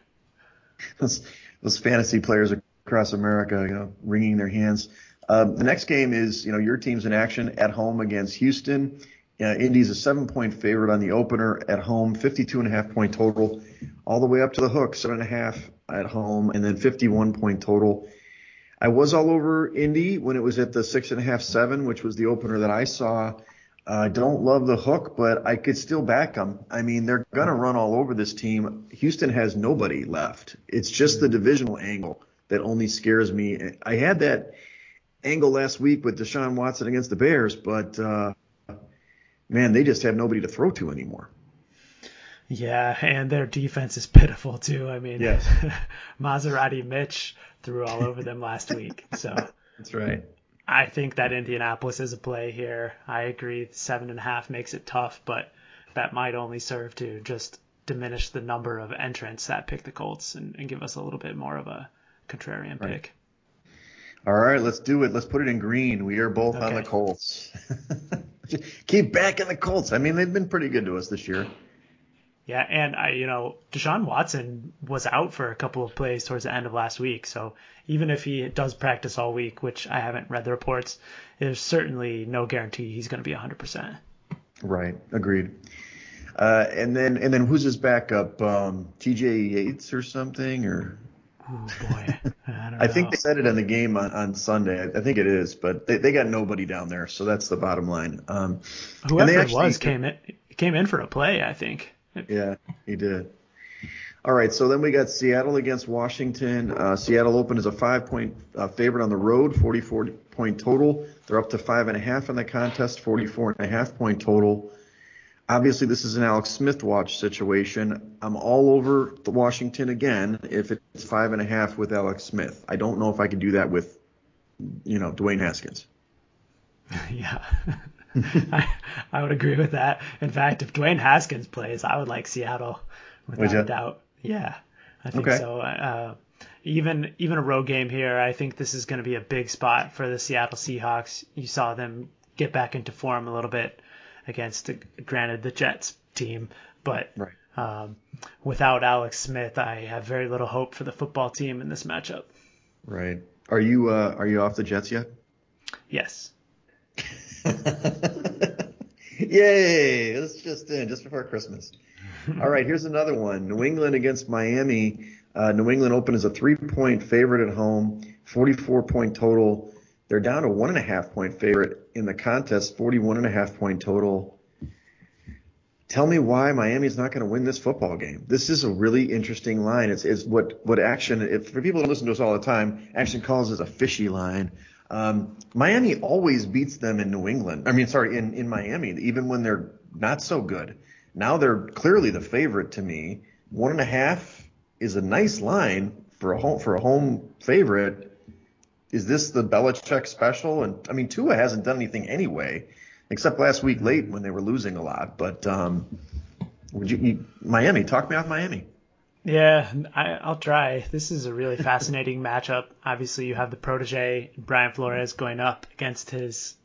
those, those fantasy players across America, you know, wringing their hands. Um, the next game is, you know, your team's in action at home against Houston. Uh, Indy's a seven point favorite on the opener at home, 52 and a half point total, all the way up to the hook, seven and a half at home, and then 51 point total. I was all over Indy when it was at the six and a half, seven, which was the opener that I saw. I uh, don't love the hook, but I could still back them. I mean, they're going to run all over this team. Houston has nobody left. It's just the divisional angle that only scares me. I had that angle last week with Deshaun Watson against the Bears, but uh, man, they just have nobody to throw to anymore.
Yeah, and their defense is pitiful too. I mean,
yes.
Maserati Mitch threw all over them last week. So
that's right.
I think that Indianapolis is a play here. I agree. Seven and a half makes it tough, but that might only serve to just diminish the number of entrants that pick the Colts and, and give us a little bit more of a contrarian right. pick.
All right, let's do it. Let's put it in green. We are both okay. on the Colts. Keep backing the Colts. I mean, they've been pretty good to us this year.
Yeah, and I, you know, Deshaun Watson was out for a couple of plays towards the end of last week. So even if he does practice all week, which I haven't read the reports, there's certainly no guarantee he's going to be 100%.
Right. Agreed. Uh, and then and then who's his backup? Um, T.J. Yates or something or?
Oh boy, I,
I think they said it in the game on, on Sunday. I think it is, but they, they got nobody down there, so that's the bottom line. Um,
Whoever it was came in came in for a play, I think.
Yeah, he did. All right, so then we got Seattle against Washington. Uh, Seattle opened as a five point uh, favorite on the road, 44 point total. They're up to five and a half in the contest, 44 and a half point total. Obviously, this is an Alex Smith watch situation. I'm all over the Washington again if it's five and a half with Alex Smith. I don't know if I could do that with, you know, Dwayne Haskins.
yeah. I, I would agree with that. In fact, if Dwayne Haskins plays, I would like Seattle without a doubt. Yeah, I think okay. so. Uh, even even a road game here, I think this is going to be a big spot for the Seattle Seahawks. You saw them get back into form a little bit against, granted, the Jets team, but
right.
um, without Alex Smith, I have very little hope for the football team in this matchup.
Right. Are you uh, are you off the Jets yet?
Yes.
Yay! It's just in, just before Christmas. All right, here's another one. New England against Miami. Uh, New England open as a three-point favorite at home, 44-point total. They're down to one and a half point favorite in the contest, 41 and a half point total. Tell me why Miami's not going to win this football game. This is a really interesting line. It's, it's what what action. If for people who listen to us all the time, action calls is a fishy line. Um, Miami always beats them in New England. I mean, sorry, in, in Miami, even when they're not so good. Now they're clearly the favorite to me. One and a half is a nice line for a home for a home favorite. Is this the Belichick special? And I mean, Tua hasn't done anything anyway, except last week late when they were losing a lot. But um, would you, you Miami? Talk me off Miami.
Yeah, I, will try. This is a really fascinating matchup. Obviously, you have the protege Brian Flores going up against his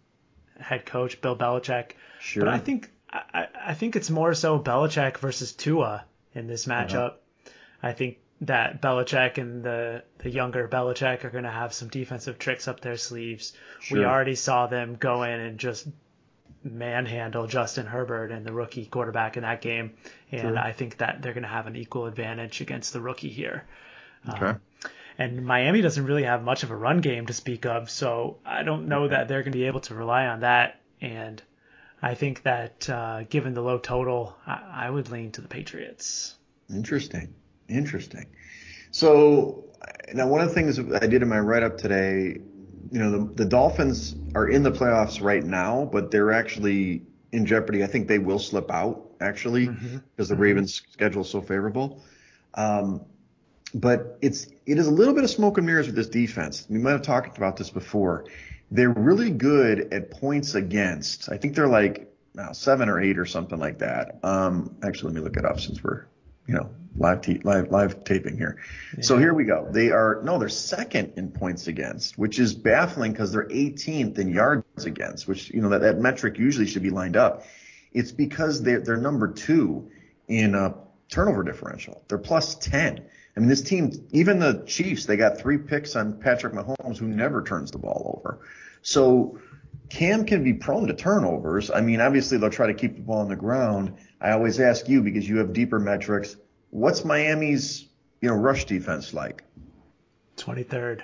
head coach Bill Belichick.
Sure.
But I think I, I think it's more so Belichick versus Tua in this uh-huh. matchup. I think that Belichick and the the younger Belichick are going to have some defensive tricks up their sleeves. Sure. We already saw them go in and just manhandle Justin Herbert and the rookie quarterback in that game, and sure. I think that they're going to have an equal advantage against the rookie here.
Okay. Um,
and Miami doesn't really have much of a run game to speak of, so I don't know okay. that they're going to be able to rely on that. And I think that uh, given the low total, I, I would lean to the Patriots.
Interesting. Interesting. So now one of the things I did in my write up today you know, the, the Dolphins are in the playoffs right now, but they're actually in jeopardy. I think they will slip out actually mm-hmm. because the mm-hmm. Ravens schedule is so favorable. Um, but it's it is a little bit of smoke and mirrors with this defense. We might have talked about this before. They're really good at points against. I think they're like now seven or eight or something like that. Um, actually, let me look it up since we're you know live t- live live taping here. Yeah. So here we go. They are no, they're second in points against, which is baffling because they're 18th in yards against, which you know that, that metric usually should be lined up. It's because they're they're number two in uh, turnover differential. They're plus 10. I mean, this team, even the Chiefs, they got three picks on Patrick Mahomes, who never turns the ball over. So Cam can be prone to turnovers. I mean, obviously they'll try to keep the ball on the ground. I always ask you because you have deeper metrics What's Miami's you know rush defense like?
23rd.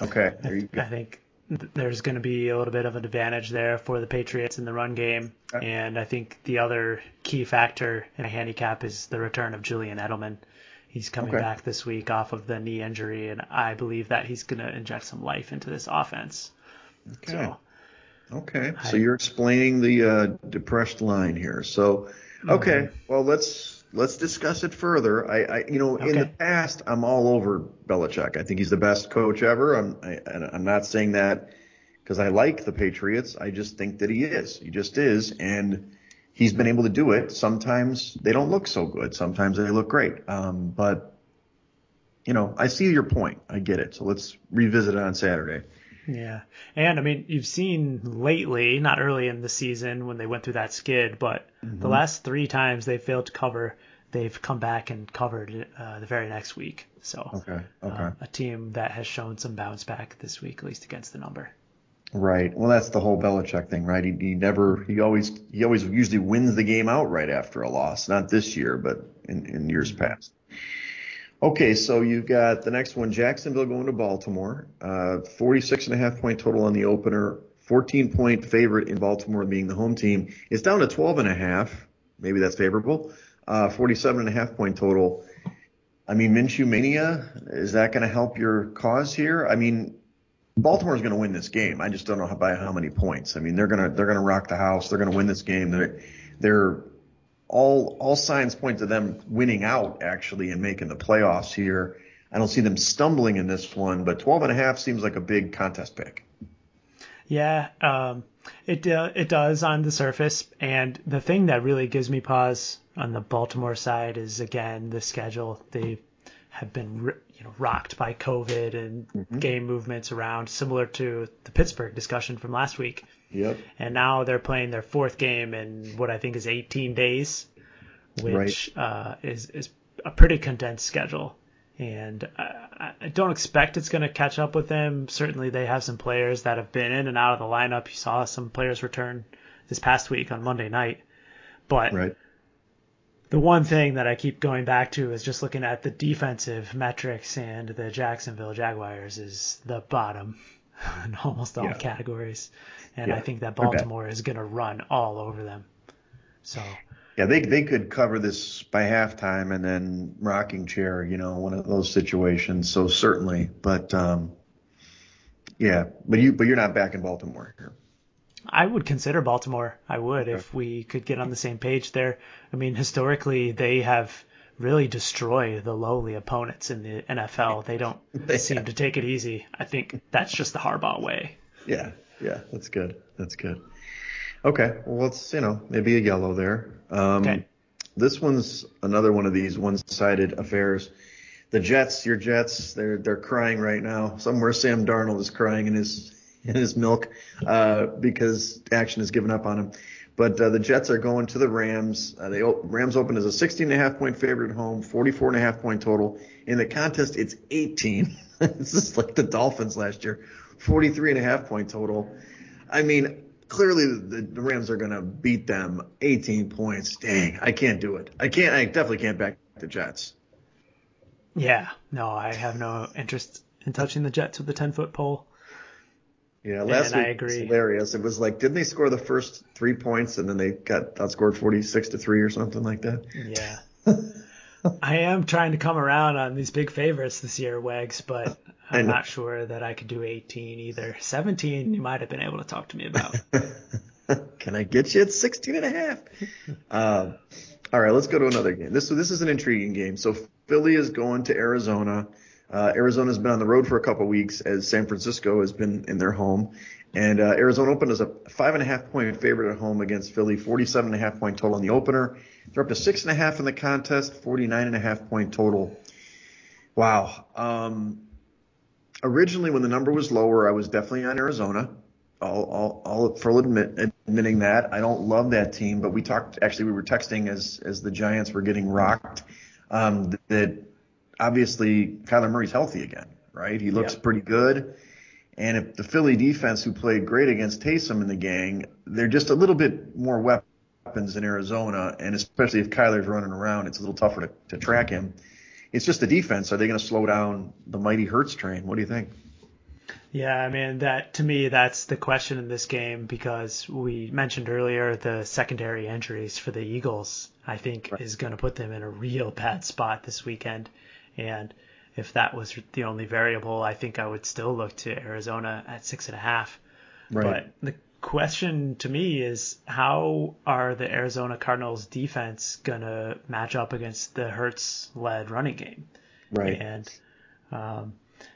Okay, there you go.
I think there's going to be a little bit of an advantage there for the Patriots in the run game, okay. and I think the other key factor in a handicap is the return of Julian Edelman. He's coming okay. back this week off of the knee injury, and I believe that he's going to inject some life into this offense.
Okay.
So,
Okay.
I-
So you're explaining the uh, depressed line here. So, okay.
Mm-hmm.
Well, let's let's discuss it further. I, I you know, in the past, I'm all over Belichick. I think he's the best coach ever. I'm I, I'm not saying that because I like the Patriots. I just think that he is. He just is, and he's been able to do it. Sometimes they don't look so good. Sometimes they look great. Um, but you know, I see your point. I get it. So let's revisit it on Saturday.
Yeah. And I mean, you've seen lately, not early in the season when they went through that skid, but
Mm-hmm.
the last three times they failed to cover, they've come back and covered uh, the very next week. So
Okay. Okay.
uh, a team that has shown some bounce back this week, at least against the number.
Right. Well, that's the whole Belichick thing, right? He, he never, he always, he always usually wins the game outright after a loss. Not this year, but in, in years past. Okay, so you've got the next one, Jacksonville going to Baltimore. Uh, 46 and a half point total on the opener. 14 point favorite in Baltimore being the home team. It's down to 12 and a half. Maybe that's favorable. Uh, 47 and a half point total. I mean, Minshew mania, is that going to help your cause here? I mean, Baltimore's going to win this game. I just don't know how, by how many points. I mean, they're going to they're going to rock the house. They're going to win this game. They're they're all all signs point to them winning out actually and making the playoffs here. I don't see them stumbling in this one, but 12 and a half seems like a big contest pick.
Yeah, um, it uh, it does on the surface, and the thing that really gives me pause on the Baltimore side is again the schedule. They have been you know rocked by COVID and game movements around, similar to the Pittsburgh discussion from last week.
Yep.
And now they're playing their fourth game in what I think is 18 days, which uh, is is a pretty condensed schedule. And I, I don't expect it's going to catch up with them. Certainly, they have some players that have been in and out of the lineup. You saw some players return this past week on Monday night. But
Right.
the one thing that I keep going back to is just looking at the defensive metrics, and the Jacksonville Jaguars is the bottom in almost all
Yeah.
categories. And I think that. Baltimore is going to run all over them. So,
Yeah, they they could cover this by halftime and then rocking chair, you know, one of those situations. So certainly, but um, yeah, but you but you're not back in Baltimore here.
I would consider Baltimore. I would if we could get on the same page there. I mean, historically, they have really destroy the lowly opponents in the NFL. They don't
They
seem to take it easy. I think that's just the Harbaugh way.
Yeah, yeah, that's good. That's good. Okay, well, let's you know maybe a yellow there. Um,
Okay.
This one's another one of these one-sided affairs. The Jets, your Jets, they're they're crying right now. Somewhere Sam Darnold is crying in his in his milk uh, because action has given up on him. But uh, the Jets are going to the Rams. Uh, they Rams open as a 16 and a half point favorite at home, 44 and a half point total. In the contest, it's 18. this is like the Dolphins last year, 43 and a half point total. I mean, clearly the, the Rams are going to beat them 18 points. Dang, I can't do it. I can't. I definitely can't back the Jets.
Yeah, no, I have no interest in touching the Jets with the 10 foot pole.
Yeah, last
And
week was hilarious. It was like, didn't they score the first three points and then they got outscored 46 to three or something like that?
Yeah. I am trying to come around on these big favorites this year, Wags, but I'm not sure that I could do 18 either. 17, you might have been able to talk to me about.
Can I get you at 16 and a half? Um, all right, let's go to another game. This this is an intriguing game. So Philly is going to Arizona. Uh, Arizona's been on the road for a couple weeks as San Francisco has been in their home. And uh, Arizona opened as a five and a half point favorite at home against Philly, 47 and a half point total in the opener. They're up to six and a half in the contest, 49 and a half point total. Wow. Um, originally, when the number was lower, I was definitely on Arizona. I'll, I'll, I'll full admit, admitting that I don't love that team, but we talked, actually, we were texting as, as the Giants were getting rocked, um, that obviously Kyler Murray's healthy again, right? He looks
Yeah.
pretty good. And if the Philly defense, who played great against Taysom in the gang, they're just a little bit more weapons in Arizona, and especially if Kyler's running around, it's a little tougher to, to track him. It's just the defense. Are they going to slow down the mighty Hurts train? What do you think?
Yeah, I mean that to me that's the question in this game because we mentioned earlier the secondary injuries for the Eagles. I think is going to put them in a real bad spot this weekend, and if that was the only variable, I think I would still look to Arizona at six and a half. Right. But the question to me is how are the Arizona Cardinals defense going to match up against the Hurts led running game?
Right.
And um,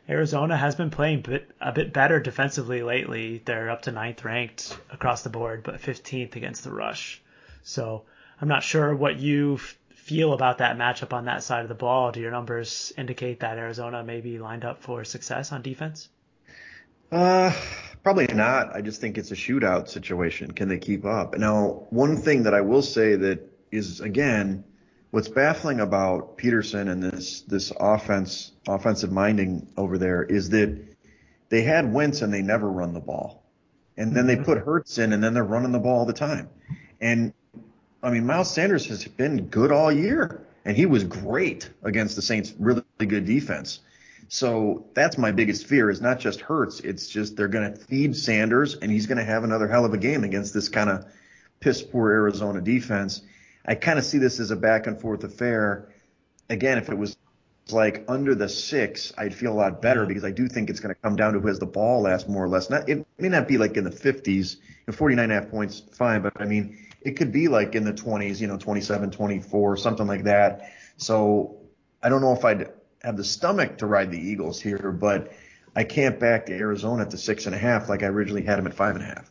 Arizona has been playing bit, a bit better defensively lately. They're up to ninth ranked across the board, but 15th against the rush. So I'm not sure what you f- feel about that matchup on that side of the ball. Do your numbers indicate that Arizona may be lined up for success on defense?
Uh, probably not. I just think it's a shootout situation. Can they keep up? Now, one thing that I will say that is again, what's baffling about Pederson and this this offense offensive minding over there is that they had Wentz and they never run the ball, and then they mm-hmm. put Hurts in and then they're running the ball all the time, and I mean Miles Sanders has been good all year and he was great against the Saints, really good defense. So that's my biggest fear is not just Hurts. It's just they're going to feed Sanders and he's going to have another hell of a game against this kind of piss poor Arizona defense. I kind of see this as a back and forth affair. Again, if it was like under the six, I'd feel a lot better because I do think it's going to come down to who has the ball last more or less. Not, it may not be like in the 50s, and 49 and a half points, fine, but I mean, it could be like in the 20s, you know, 27, 24, something like that. So I don't know if I'd have the stomach to ride the Eagles here, but I can't back Arizona at the six and a half like I originally had them at five and a half.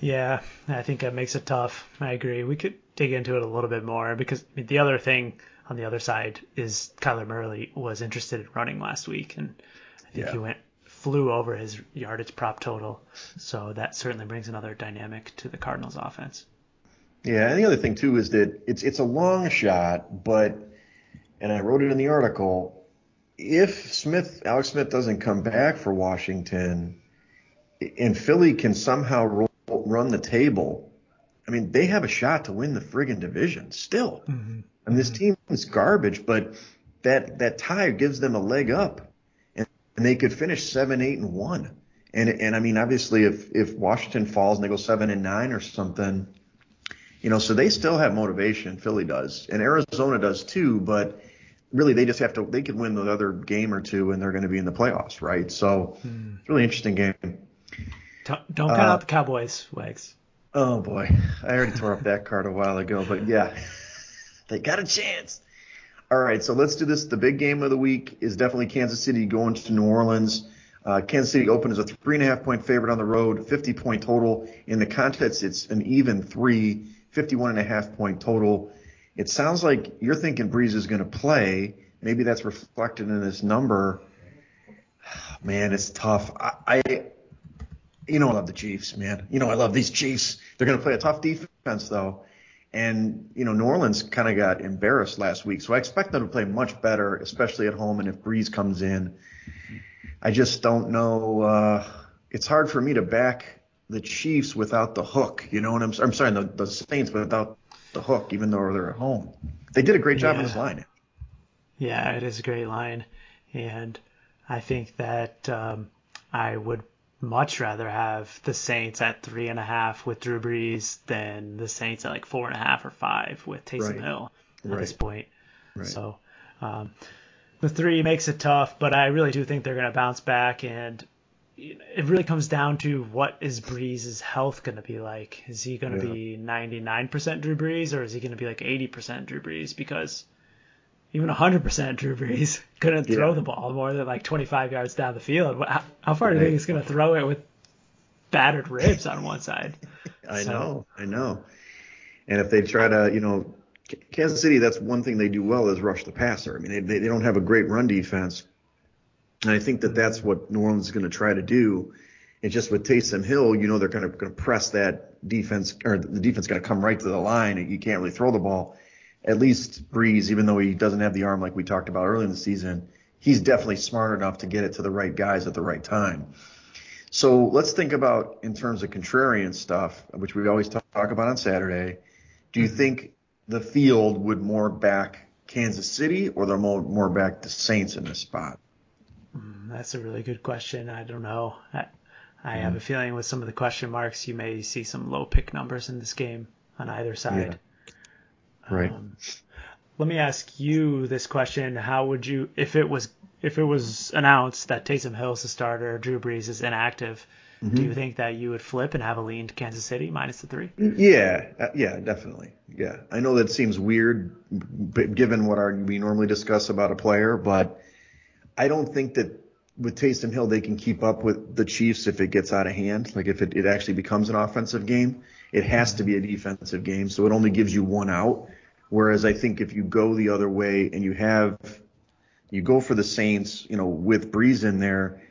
Yeah, I think that makes it tough. I agree. We could dig into it a little bit more because the other thing on the other side is Kyler Murray was interested in running last week, and I think yeah. he went flew over his yardage prop total. So that certainly brings another dynamic to the Cardinals offense.
Yeah, and the other thing too is that it's it's a long shot, but and I wrote it in the article. If Smith, Alex Smith doesn't come back for Washington, and Philly can somehow roll, run the table, I mean, they have a shot to win the friggin' division still. Mm-hmm. I mean, this team is garbage, but that that tie gives them a leg up, and, and they could finish seven, eight, and one. And and I mean, obviously, if if Washington falls and they go seven and nine or something, you know, so they still have motivation. Philly does, and Arizona does too, but really they just have to they could win the other game or two and they're going to be in the playoffs, right? So hmm. it's a really interesting game.
Don't, don't count uh, out the Cowboys, Wags.
Oh boy, I already tore up that card a while ago, but yeah, they got a chance. All right, so let's do this. The big game of the week is definitely Kansas City going to New Orleans. Uh, Kansas City opened as a three and a half point favorite on the road, 50 point total. In the contest, it's an even three, 51 and a half point total. It sounds like you're thinking Brees is going to play. Maybe that's reflected in this number. Man, it's tough. I, I, you know, I love the Chiefs, man. You know, I love these Chiefs. They're going to play a tough defense, though. And, you know, New Orleans kind of got embarrassed last week. So I expect them to play much better, especially at home. And if Brees comes in, I just don't know. Uh, it's hard for me to back the Chiefs without the hook. You know what I'm, I'm sorry, the, the Saints without the hook, even though they're at home. They did a great job yeah. on this line.
Yeah, it is a great line, and I think that um, I would much rather have the Saints at three and a half with Drew Brees than the Saints at like four and a half or five with Taysom right. Hill at right. this point. Right. So um, the three makes it tough, but I really do think they're going to bounce back, and it really comes down to what is Brees' health going to be like. Is he going to yeah. be 99% Drew Brees or is he going to be like 80% Drew Brees? Because even 100% Drew Brees couldn't yeah. throw the ball more than like 25 yards down the field. How, how far do you think he's going to throw it with battered ribs on one side?
I so. know, I know. And if they try to, you know, Kansas City, that's one thing they do well is rush the passer. I mean, they, they don't have a great run defense and I think that that's what New Orleans is going to try to do. And just with Taysom Hill, you know they're going to, going to press that defense, or the defense going to come right to the line, you can't really throw the ball. At least Brees, even though he doesn't have the arm like we talked about early in the season, he's definitely smart enough to get it to the right guys at the right time. So let's think about in terms of contrarian stuff, which we always talk about on Saturday. Do you think the field would more back Kansas City or they're more, more back the Saints in this spot?
That's a really good question. I don't know. I, I mm. have a feeling with some of the question marks, you may see some low pick numbers in this game on either side.
Yeah. Right. Um,
let me ask you this question: How would you, if it was, if it was announced that Taysom Hill is the starter, Drew Brees is inactive, Do you think that you would flip and have a lean to Kansas City minus the three?
Yeah, uh, yeah, definitely. Yeah, I know that seems weird, given what our, we normally discuss about a player, but I don't think that with Taysom Hill they can keep up with the Chiefs if it gets out of hand. Like if it, it actually becomes an offensive game, it has to be a defensive game, so it only gives you one out. Whereas I think if you go the other way and you have you go for the Saints, you know, with Brees in there,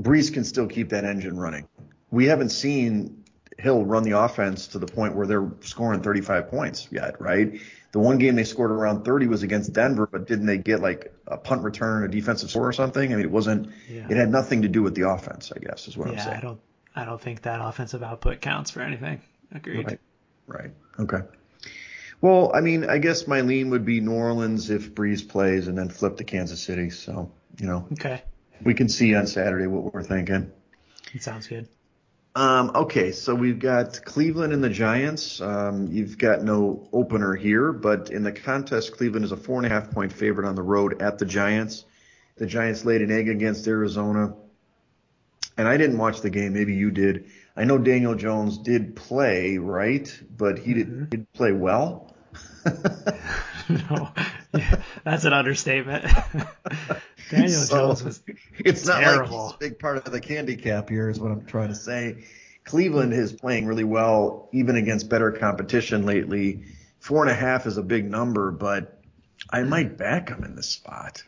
Brees can still keep that engine running. We haven't seen Hill run the offense to the point where they're scoring 35 points yet, right? The one game they scored around 30 was against Denver, but didn't they get like a punt return, a defensive score or something? I mean, it wasn't.
Yeah.
It had nothing to do with the offense, I guess, is what I'm
Yeah,
saying.
I don't I don't think that offensive output counts for anything. Agreed.
Right. Right. Okay. Well, I mean, I guess my lean would be New Orleans if Brees plays, and then flip to Kansas City. So, you know,
Okay.
we can see on Saturday what we're thinking.
It sounds good.
Um, okay, so we've got Cleveland and the Giants. Um, you've got no opener here, but in the contest, Cleveland is a four and a half point favorite on the road at the Giants. The Giants laid an egg against Arizona. And I didn't watch the game. Maybe you did. I know Daniel Jones did play, right? But he did, did play well.
no, yeah, that's an understatement. Daniel
So,
Jones was
it's not like he's a big part of the handicap here is what I'm trying to say. Cleveland is playing really well, even against better competition lately. Four and a half is a big number, but I might back him in this spot.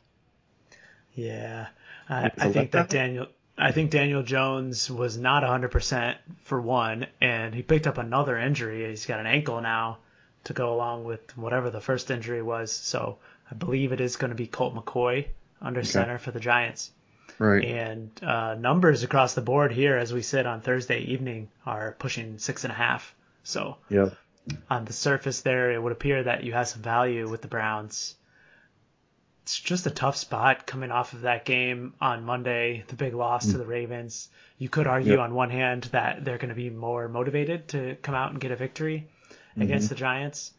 Yeah, I, I think that? Daniel. I think Daniel Jones was not 100% for one, and he picked up another injury. He's got an ankle now to go along with whatever the first injury was. So I believe it is going to be Colt McCoy under center for the Giants.
Right.
And uh, numbers across the board here, as we sit on Thursday evening, are pushing six and a half. So
Yep.
on the surface there, it would appear that you have some value with the Browns. It's just a tough spot coming off of that game on Monday, the big loss to the Ravens. You could argue
Yep.
on one hand that they're going to be more motivated to come out and get a victory against the Giants,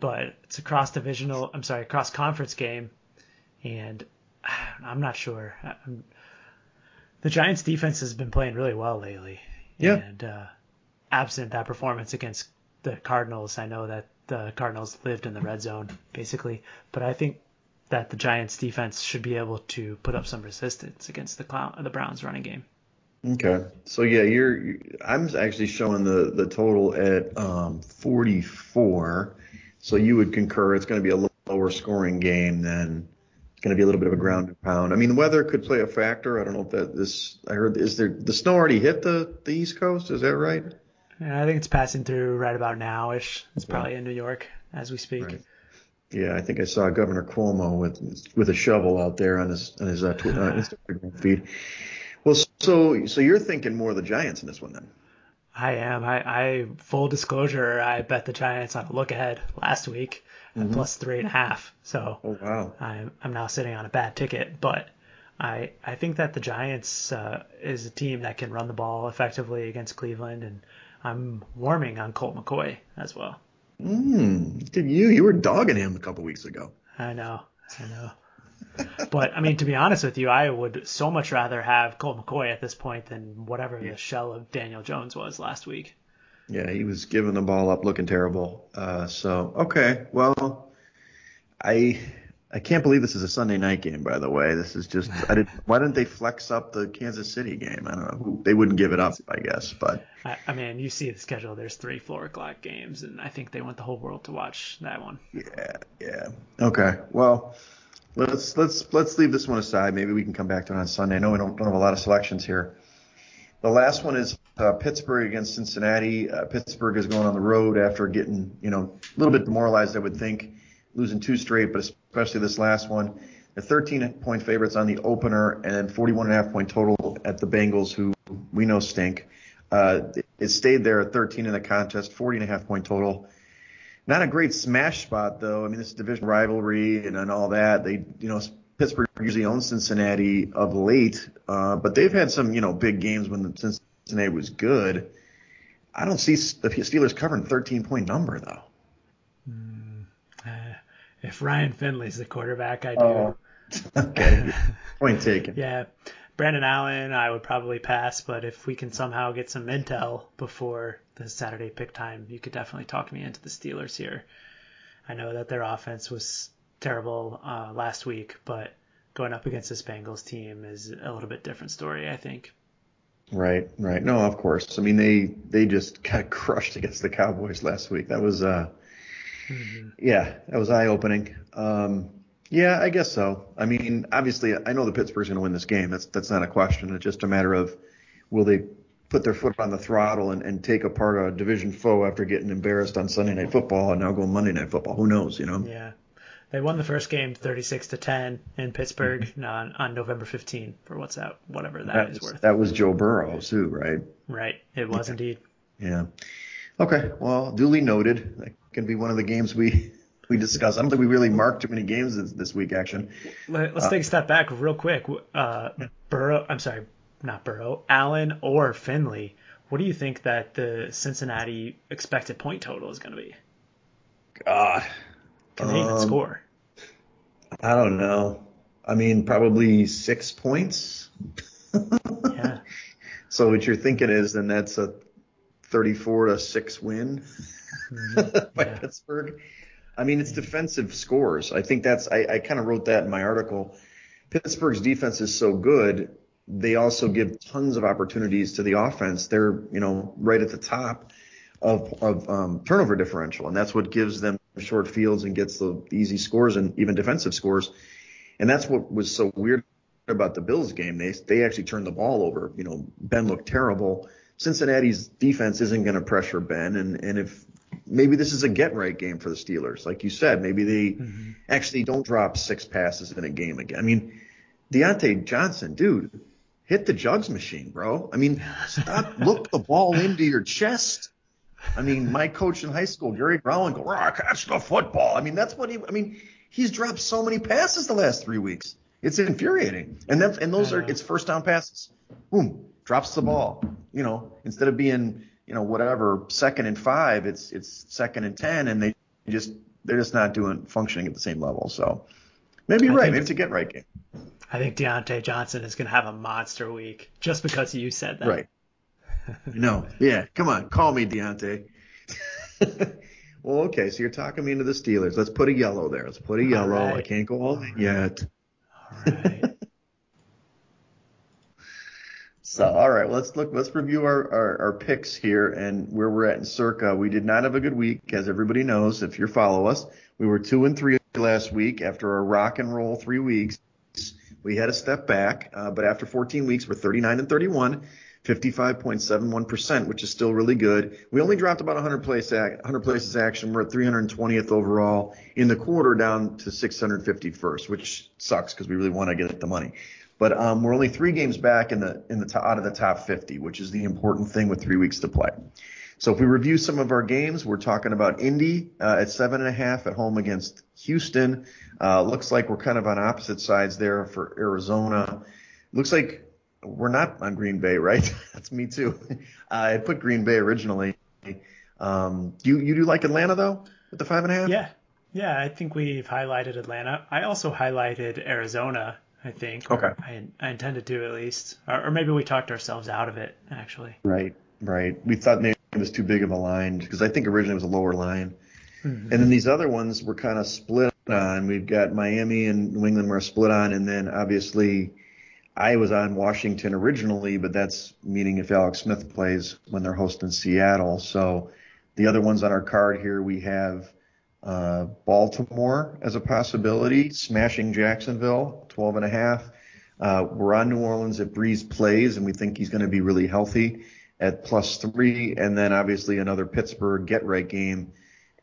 but it's a cross divisional, I'm sorry, cross conference game, and I'm not sure. I'm, the Giants defense has been playing really well lately.
Yeah.
And uh, absent that performance against the Cardinals, I know that the Cardinals lived in the red zone basically, but I think that the Giants defense should be able to put up some resistance against the Clown, the Browns running game.
Okay. So yeah, you're. you- I'm actually showing the the total at um 44. So you would concur it's going to be a lo- lower scoring game than it's going to be a little bit of a ground and pound. I mean, the weather could play a factor. I don't know if that this. I heard is there the snow already hit the the East Coast? Is that right?
Yeah, I think it's passing through right about now-ish. It's probably in New York as we speak.
Right. Yeah, I think I saw Governor Cuomo with with a shovel out there on his on his uh, tw- uh, Instagram feed. Well, so so you're thinking more of the Giants in this one then?
I am. I, I full disclosure, I bet the Giants on a look ahead last week at plus three and a half. So
Oh wow.
I'm I'm now sitting on a bad ticket, but I I think that the Giants uh, is a team that can run the ball effectively against Cleveland, and I'm warming on Colt McCoy as well.
Hmm. Look you. You were dogging him a couple weeks ago.
I know, I know. But I mean, to be honest with you, I would so much rather have Colt McCoy at this point than whatever the shell of Daniel Jones was last week.
Yeah, he was giving the ball up, looking terrible. Uh, so okay, well, I I can't believe this is a Sunday night game. By the way, this is just I did. Why didn't they flex up the Kansas City game? I don't know. They wouldn't give it up, I guess. But
I, I mean, you see the schedule. There's three four o'clock games, and I think they want the whole world to watch that one.
yeah, yeah. Okay, well, let's let's let's leave this one aside. Maybe we can come back to it on Sunday. I know we don't, don't have a lot of selections here. The last one is uh, Pittsburgh against Cincinnati. Uh, Pittsburgh is going on the road after getting, you know, a little bit demoralized, I would think, losing two straight, but especially this last one. The 13 point favorites on the opener and then 41 and a half point total at the Bengals, who we know stink. Uh, it- it stayed there at 13 in the contest, 40 and a half point total. Not a great smash spot though. I mean, this is division rivalry and, and all that. They, you know, Pittsburgh usually owns Cincinnati of late, uh, but they've had some, you know, big games when Cincinnati was good. I don't see the Steelers covering 13 point number though.
Uh, if Ryan Finley's the quarterback, I do.
Oh. okay. Point taken.
Yeah. Brandon Allen, I would probably pass, but if we can somehow get some intel before the Saturday pick time, you could definitely talk me into the Steelers here. I know that their offense was terrible uh, last week, but going up against this Bengals team is a little bit different story, I think.
Right, right. No, of course. I mean, they they just got crushed against the Cowboys last week. That was, uh, mm-hmm. yeah, that was eye opening. Um, yeah, I guess so. I mean, obviously, I know the Pittsburgh's going to win this game. That's that's not a question. It's just a matter of will they put their foot on the throttle and, and take apart a division foe after getting embarrassed on Sunday Night Football and now go Monday Night Football. Who knows? You know?
Yeah. They won the first game 36 to 10 in Pittsburgh mm-hmm. on, on November 15 for what's that whatever that, that is worth.
That was Joe Burrow too, right?
Right. It was
yeah.
indeed.
Yeah. Okay. Well, duly noted. That can be one of the games we we discuss. I don't think we really marked too many games this, this week, actually.
Let's uh, take a step back real quick. Uh, Burrow, I'm sorry, not Burrow, Allen or Finley. What do you think that the Cincinnati expected point total is going to be?
God,
can they um, even score?
I don't know. I mean, probably six points.
yeah.
So what you're thinking is, then that's a 34 to six win mm-hmm. by yeah. Pittsburgh. I mean, it's defensive scores. I think that's, I, I kind of wrote that in my article. Pittsburgh's defense is so good. They also give tons of opportunities to the offense. They're, you know, right at the top of, of um, turnover differential. And that's what gives them short fields and gets the easy scores and even defensive scores. And that's what was so weird about the Bills game. They, they actually turned the ball over. You know, Ben looked terrible. Cincinnati's defense isn't going to pressure Ben. And, and if maybe this is a get right game for the Steelers. Like you said, maybe they mm-hmm. actually don't drop six passes in a game again. I mean, Diontae Johnson, dude, hit the jugs machine, bro. I mean, stop, look the ball into your chest. I mean, my coach in high school, Gary Browning, go, ah, catch the football. I mean, that's what he, I mean, he's dropped so many passes the last three weeks. It's infuriating. And that's, and those are, it's first down passes. Boom, drops the ball. You know, instead of being, you know, whatever, second and five, it's it's second and ten, and they just they're just not doing functioning at the same level. So maybe you're I right. Maybe it's a get right game.
I think Diontae Johnson is going to have a monster week just because you said that.
Right. no, yeah, come on, call me Diontae. well, okay, so you're talking me into the Steelers. Let's put a yellow there. Let's put a yellow. Right. I can't go all in yet.
All right.
So, all right, let's look. Let's review our, our, our picks here and where we're at in Circa. We did not have a good week, as everybody knows. If you follow us, we were two and three last week after a rock and roll three weeks. We had a step back, uh, but after 14 weeks, we're 39 and 31, 55.71%, which is still really good. We only dropped about 100 place 100 places action. We're at 320th overall in the quarter, down to 651st, which sucks because we really want to get the money. But um, we're only three games back in the in the out of the top 50, which is the important thing with three weeks to play. So if we review some of our games, we're talking about Indy uh, at seven and a half at home against Houston. Uh, looks like we're kind of on opposite sides there for Arizona. Looks like we're not on Green Bay, right? That's me too. I put Green Bay originally. Um, you you do like Atlanta though with the five and a half?
Yeah, yeah. I think we've highlighted Atlanta. I also highlighted Arizona I think.
Okay.
I, I intended to at least, or, or, maybe we talked ourselves out of it actually.
Right, right. We thought maybe it was too big of a line because I think originally it was a lower line, mm-hmm. and then these other ones were kind of split on. We've got Miami and New England were split on, and then obviously I was on Washington originally, but that's meaning if Alex Smith plays when they're hosting Seattle. So the other ones on our card here we have uh, Baltimore as a possibility, smashing Jacksonville, 12 and a half. Uh, we're on New Orleans if Brees plays, and we think he's going to be really healthy at plus three. And then obviously another Pittsburgh get right game,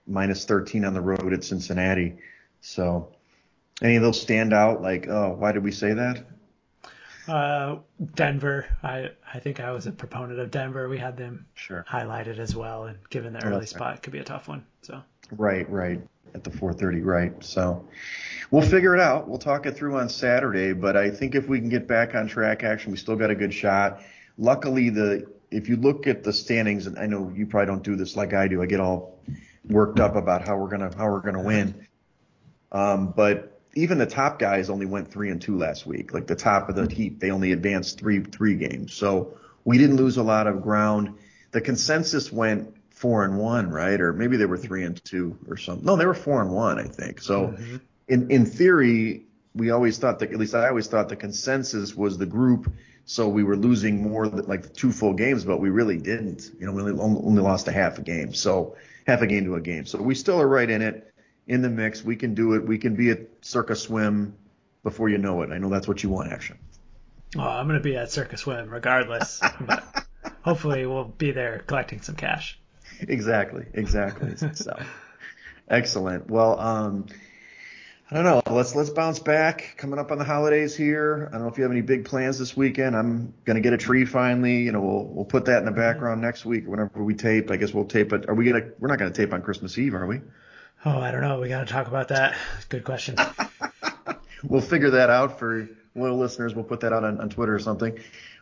minus 13 on the road at Cincinnati. So any of those stand out? Like, oh, why did we say that?
Uh, Denver. I I think I was a proponent of Denver. We had them
sure.
highlighted as well, and given the early spot, it could be a tough one. So
Right, right. At the 4:30, right. So we'll figure it out. We'll talk it through on Saturday, but I think if we can get back on track action, we still got a good shot. Luckily, the if you look at the standings, and I know you probably don't do this like I do. I get all worked up about how we're gonna how we're gonna win. Um, but even the top guys only went three and two last week. Like the top of the heap, they only advanced three three games. So we didn't lose a lot of ground. The consensus went four and one, right? Or maybe they were three and two or something. No, they were four and one, I think. So mm-hmm. in in theory, we always thought that at least I always thought the consensus was the group. So we were losing more like two full games, but we really didn't. You know, we only, only lost a half a game. So half a game to a game. So we still are right in it in the mix. We can do it. We can be at Circa Swim before you know it. I know that's what you want, action.
Oh, I'm going to be at Circa Swim regardless, but hopefully we'll be there collecting some cash.
Exactly, exactly. so, excellent. Well, um, I don't know. Let's let's bounce back. Coming up on the holidays here. I don't know if you have any big plans this weekend. I'm gonna get a tree finally. You know, we'll we'll put that in the background next week whenever we tape. I guess we'll tape it. Are we gonna? We're not gonna tape on Christmas Eve, are we?
Oh, I don't know. We got to talk about that. Good question.
we'll figure that out for loyal listeners. We'll put that out on, on Twitter or something.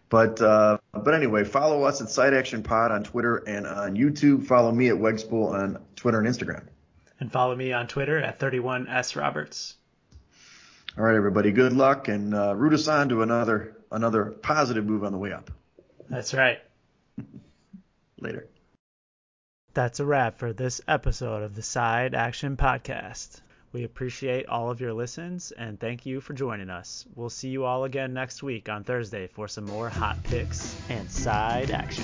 But uh, but anyway, follow us at Side Action Pod on Twitter and on YouTube. Follow me at Wegspool on Twitter and Instagram.
And follow me on Twitter at 31s Roberts.
All right, everybody. Good luck and uh, root us on to another another positive move on the way up.
That's right.
Later.
That's a wrap for this episode of the Side Action Podcast. We appreciate all of your listens and thank you for joining us. We'll see you all again next week on Thursday for some more hot picks and side action.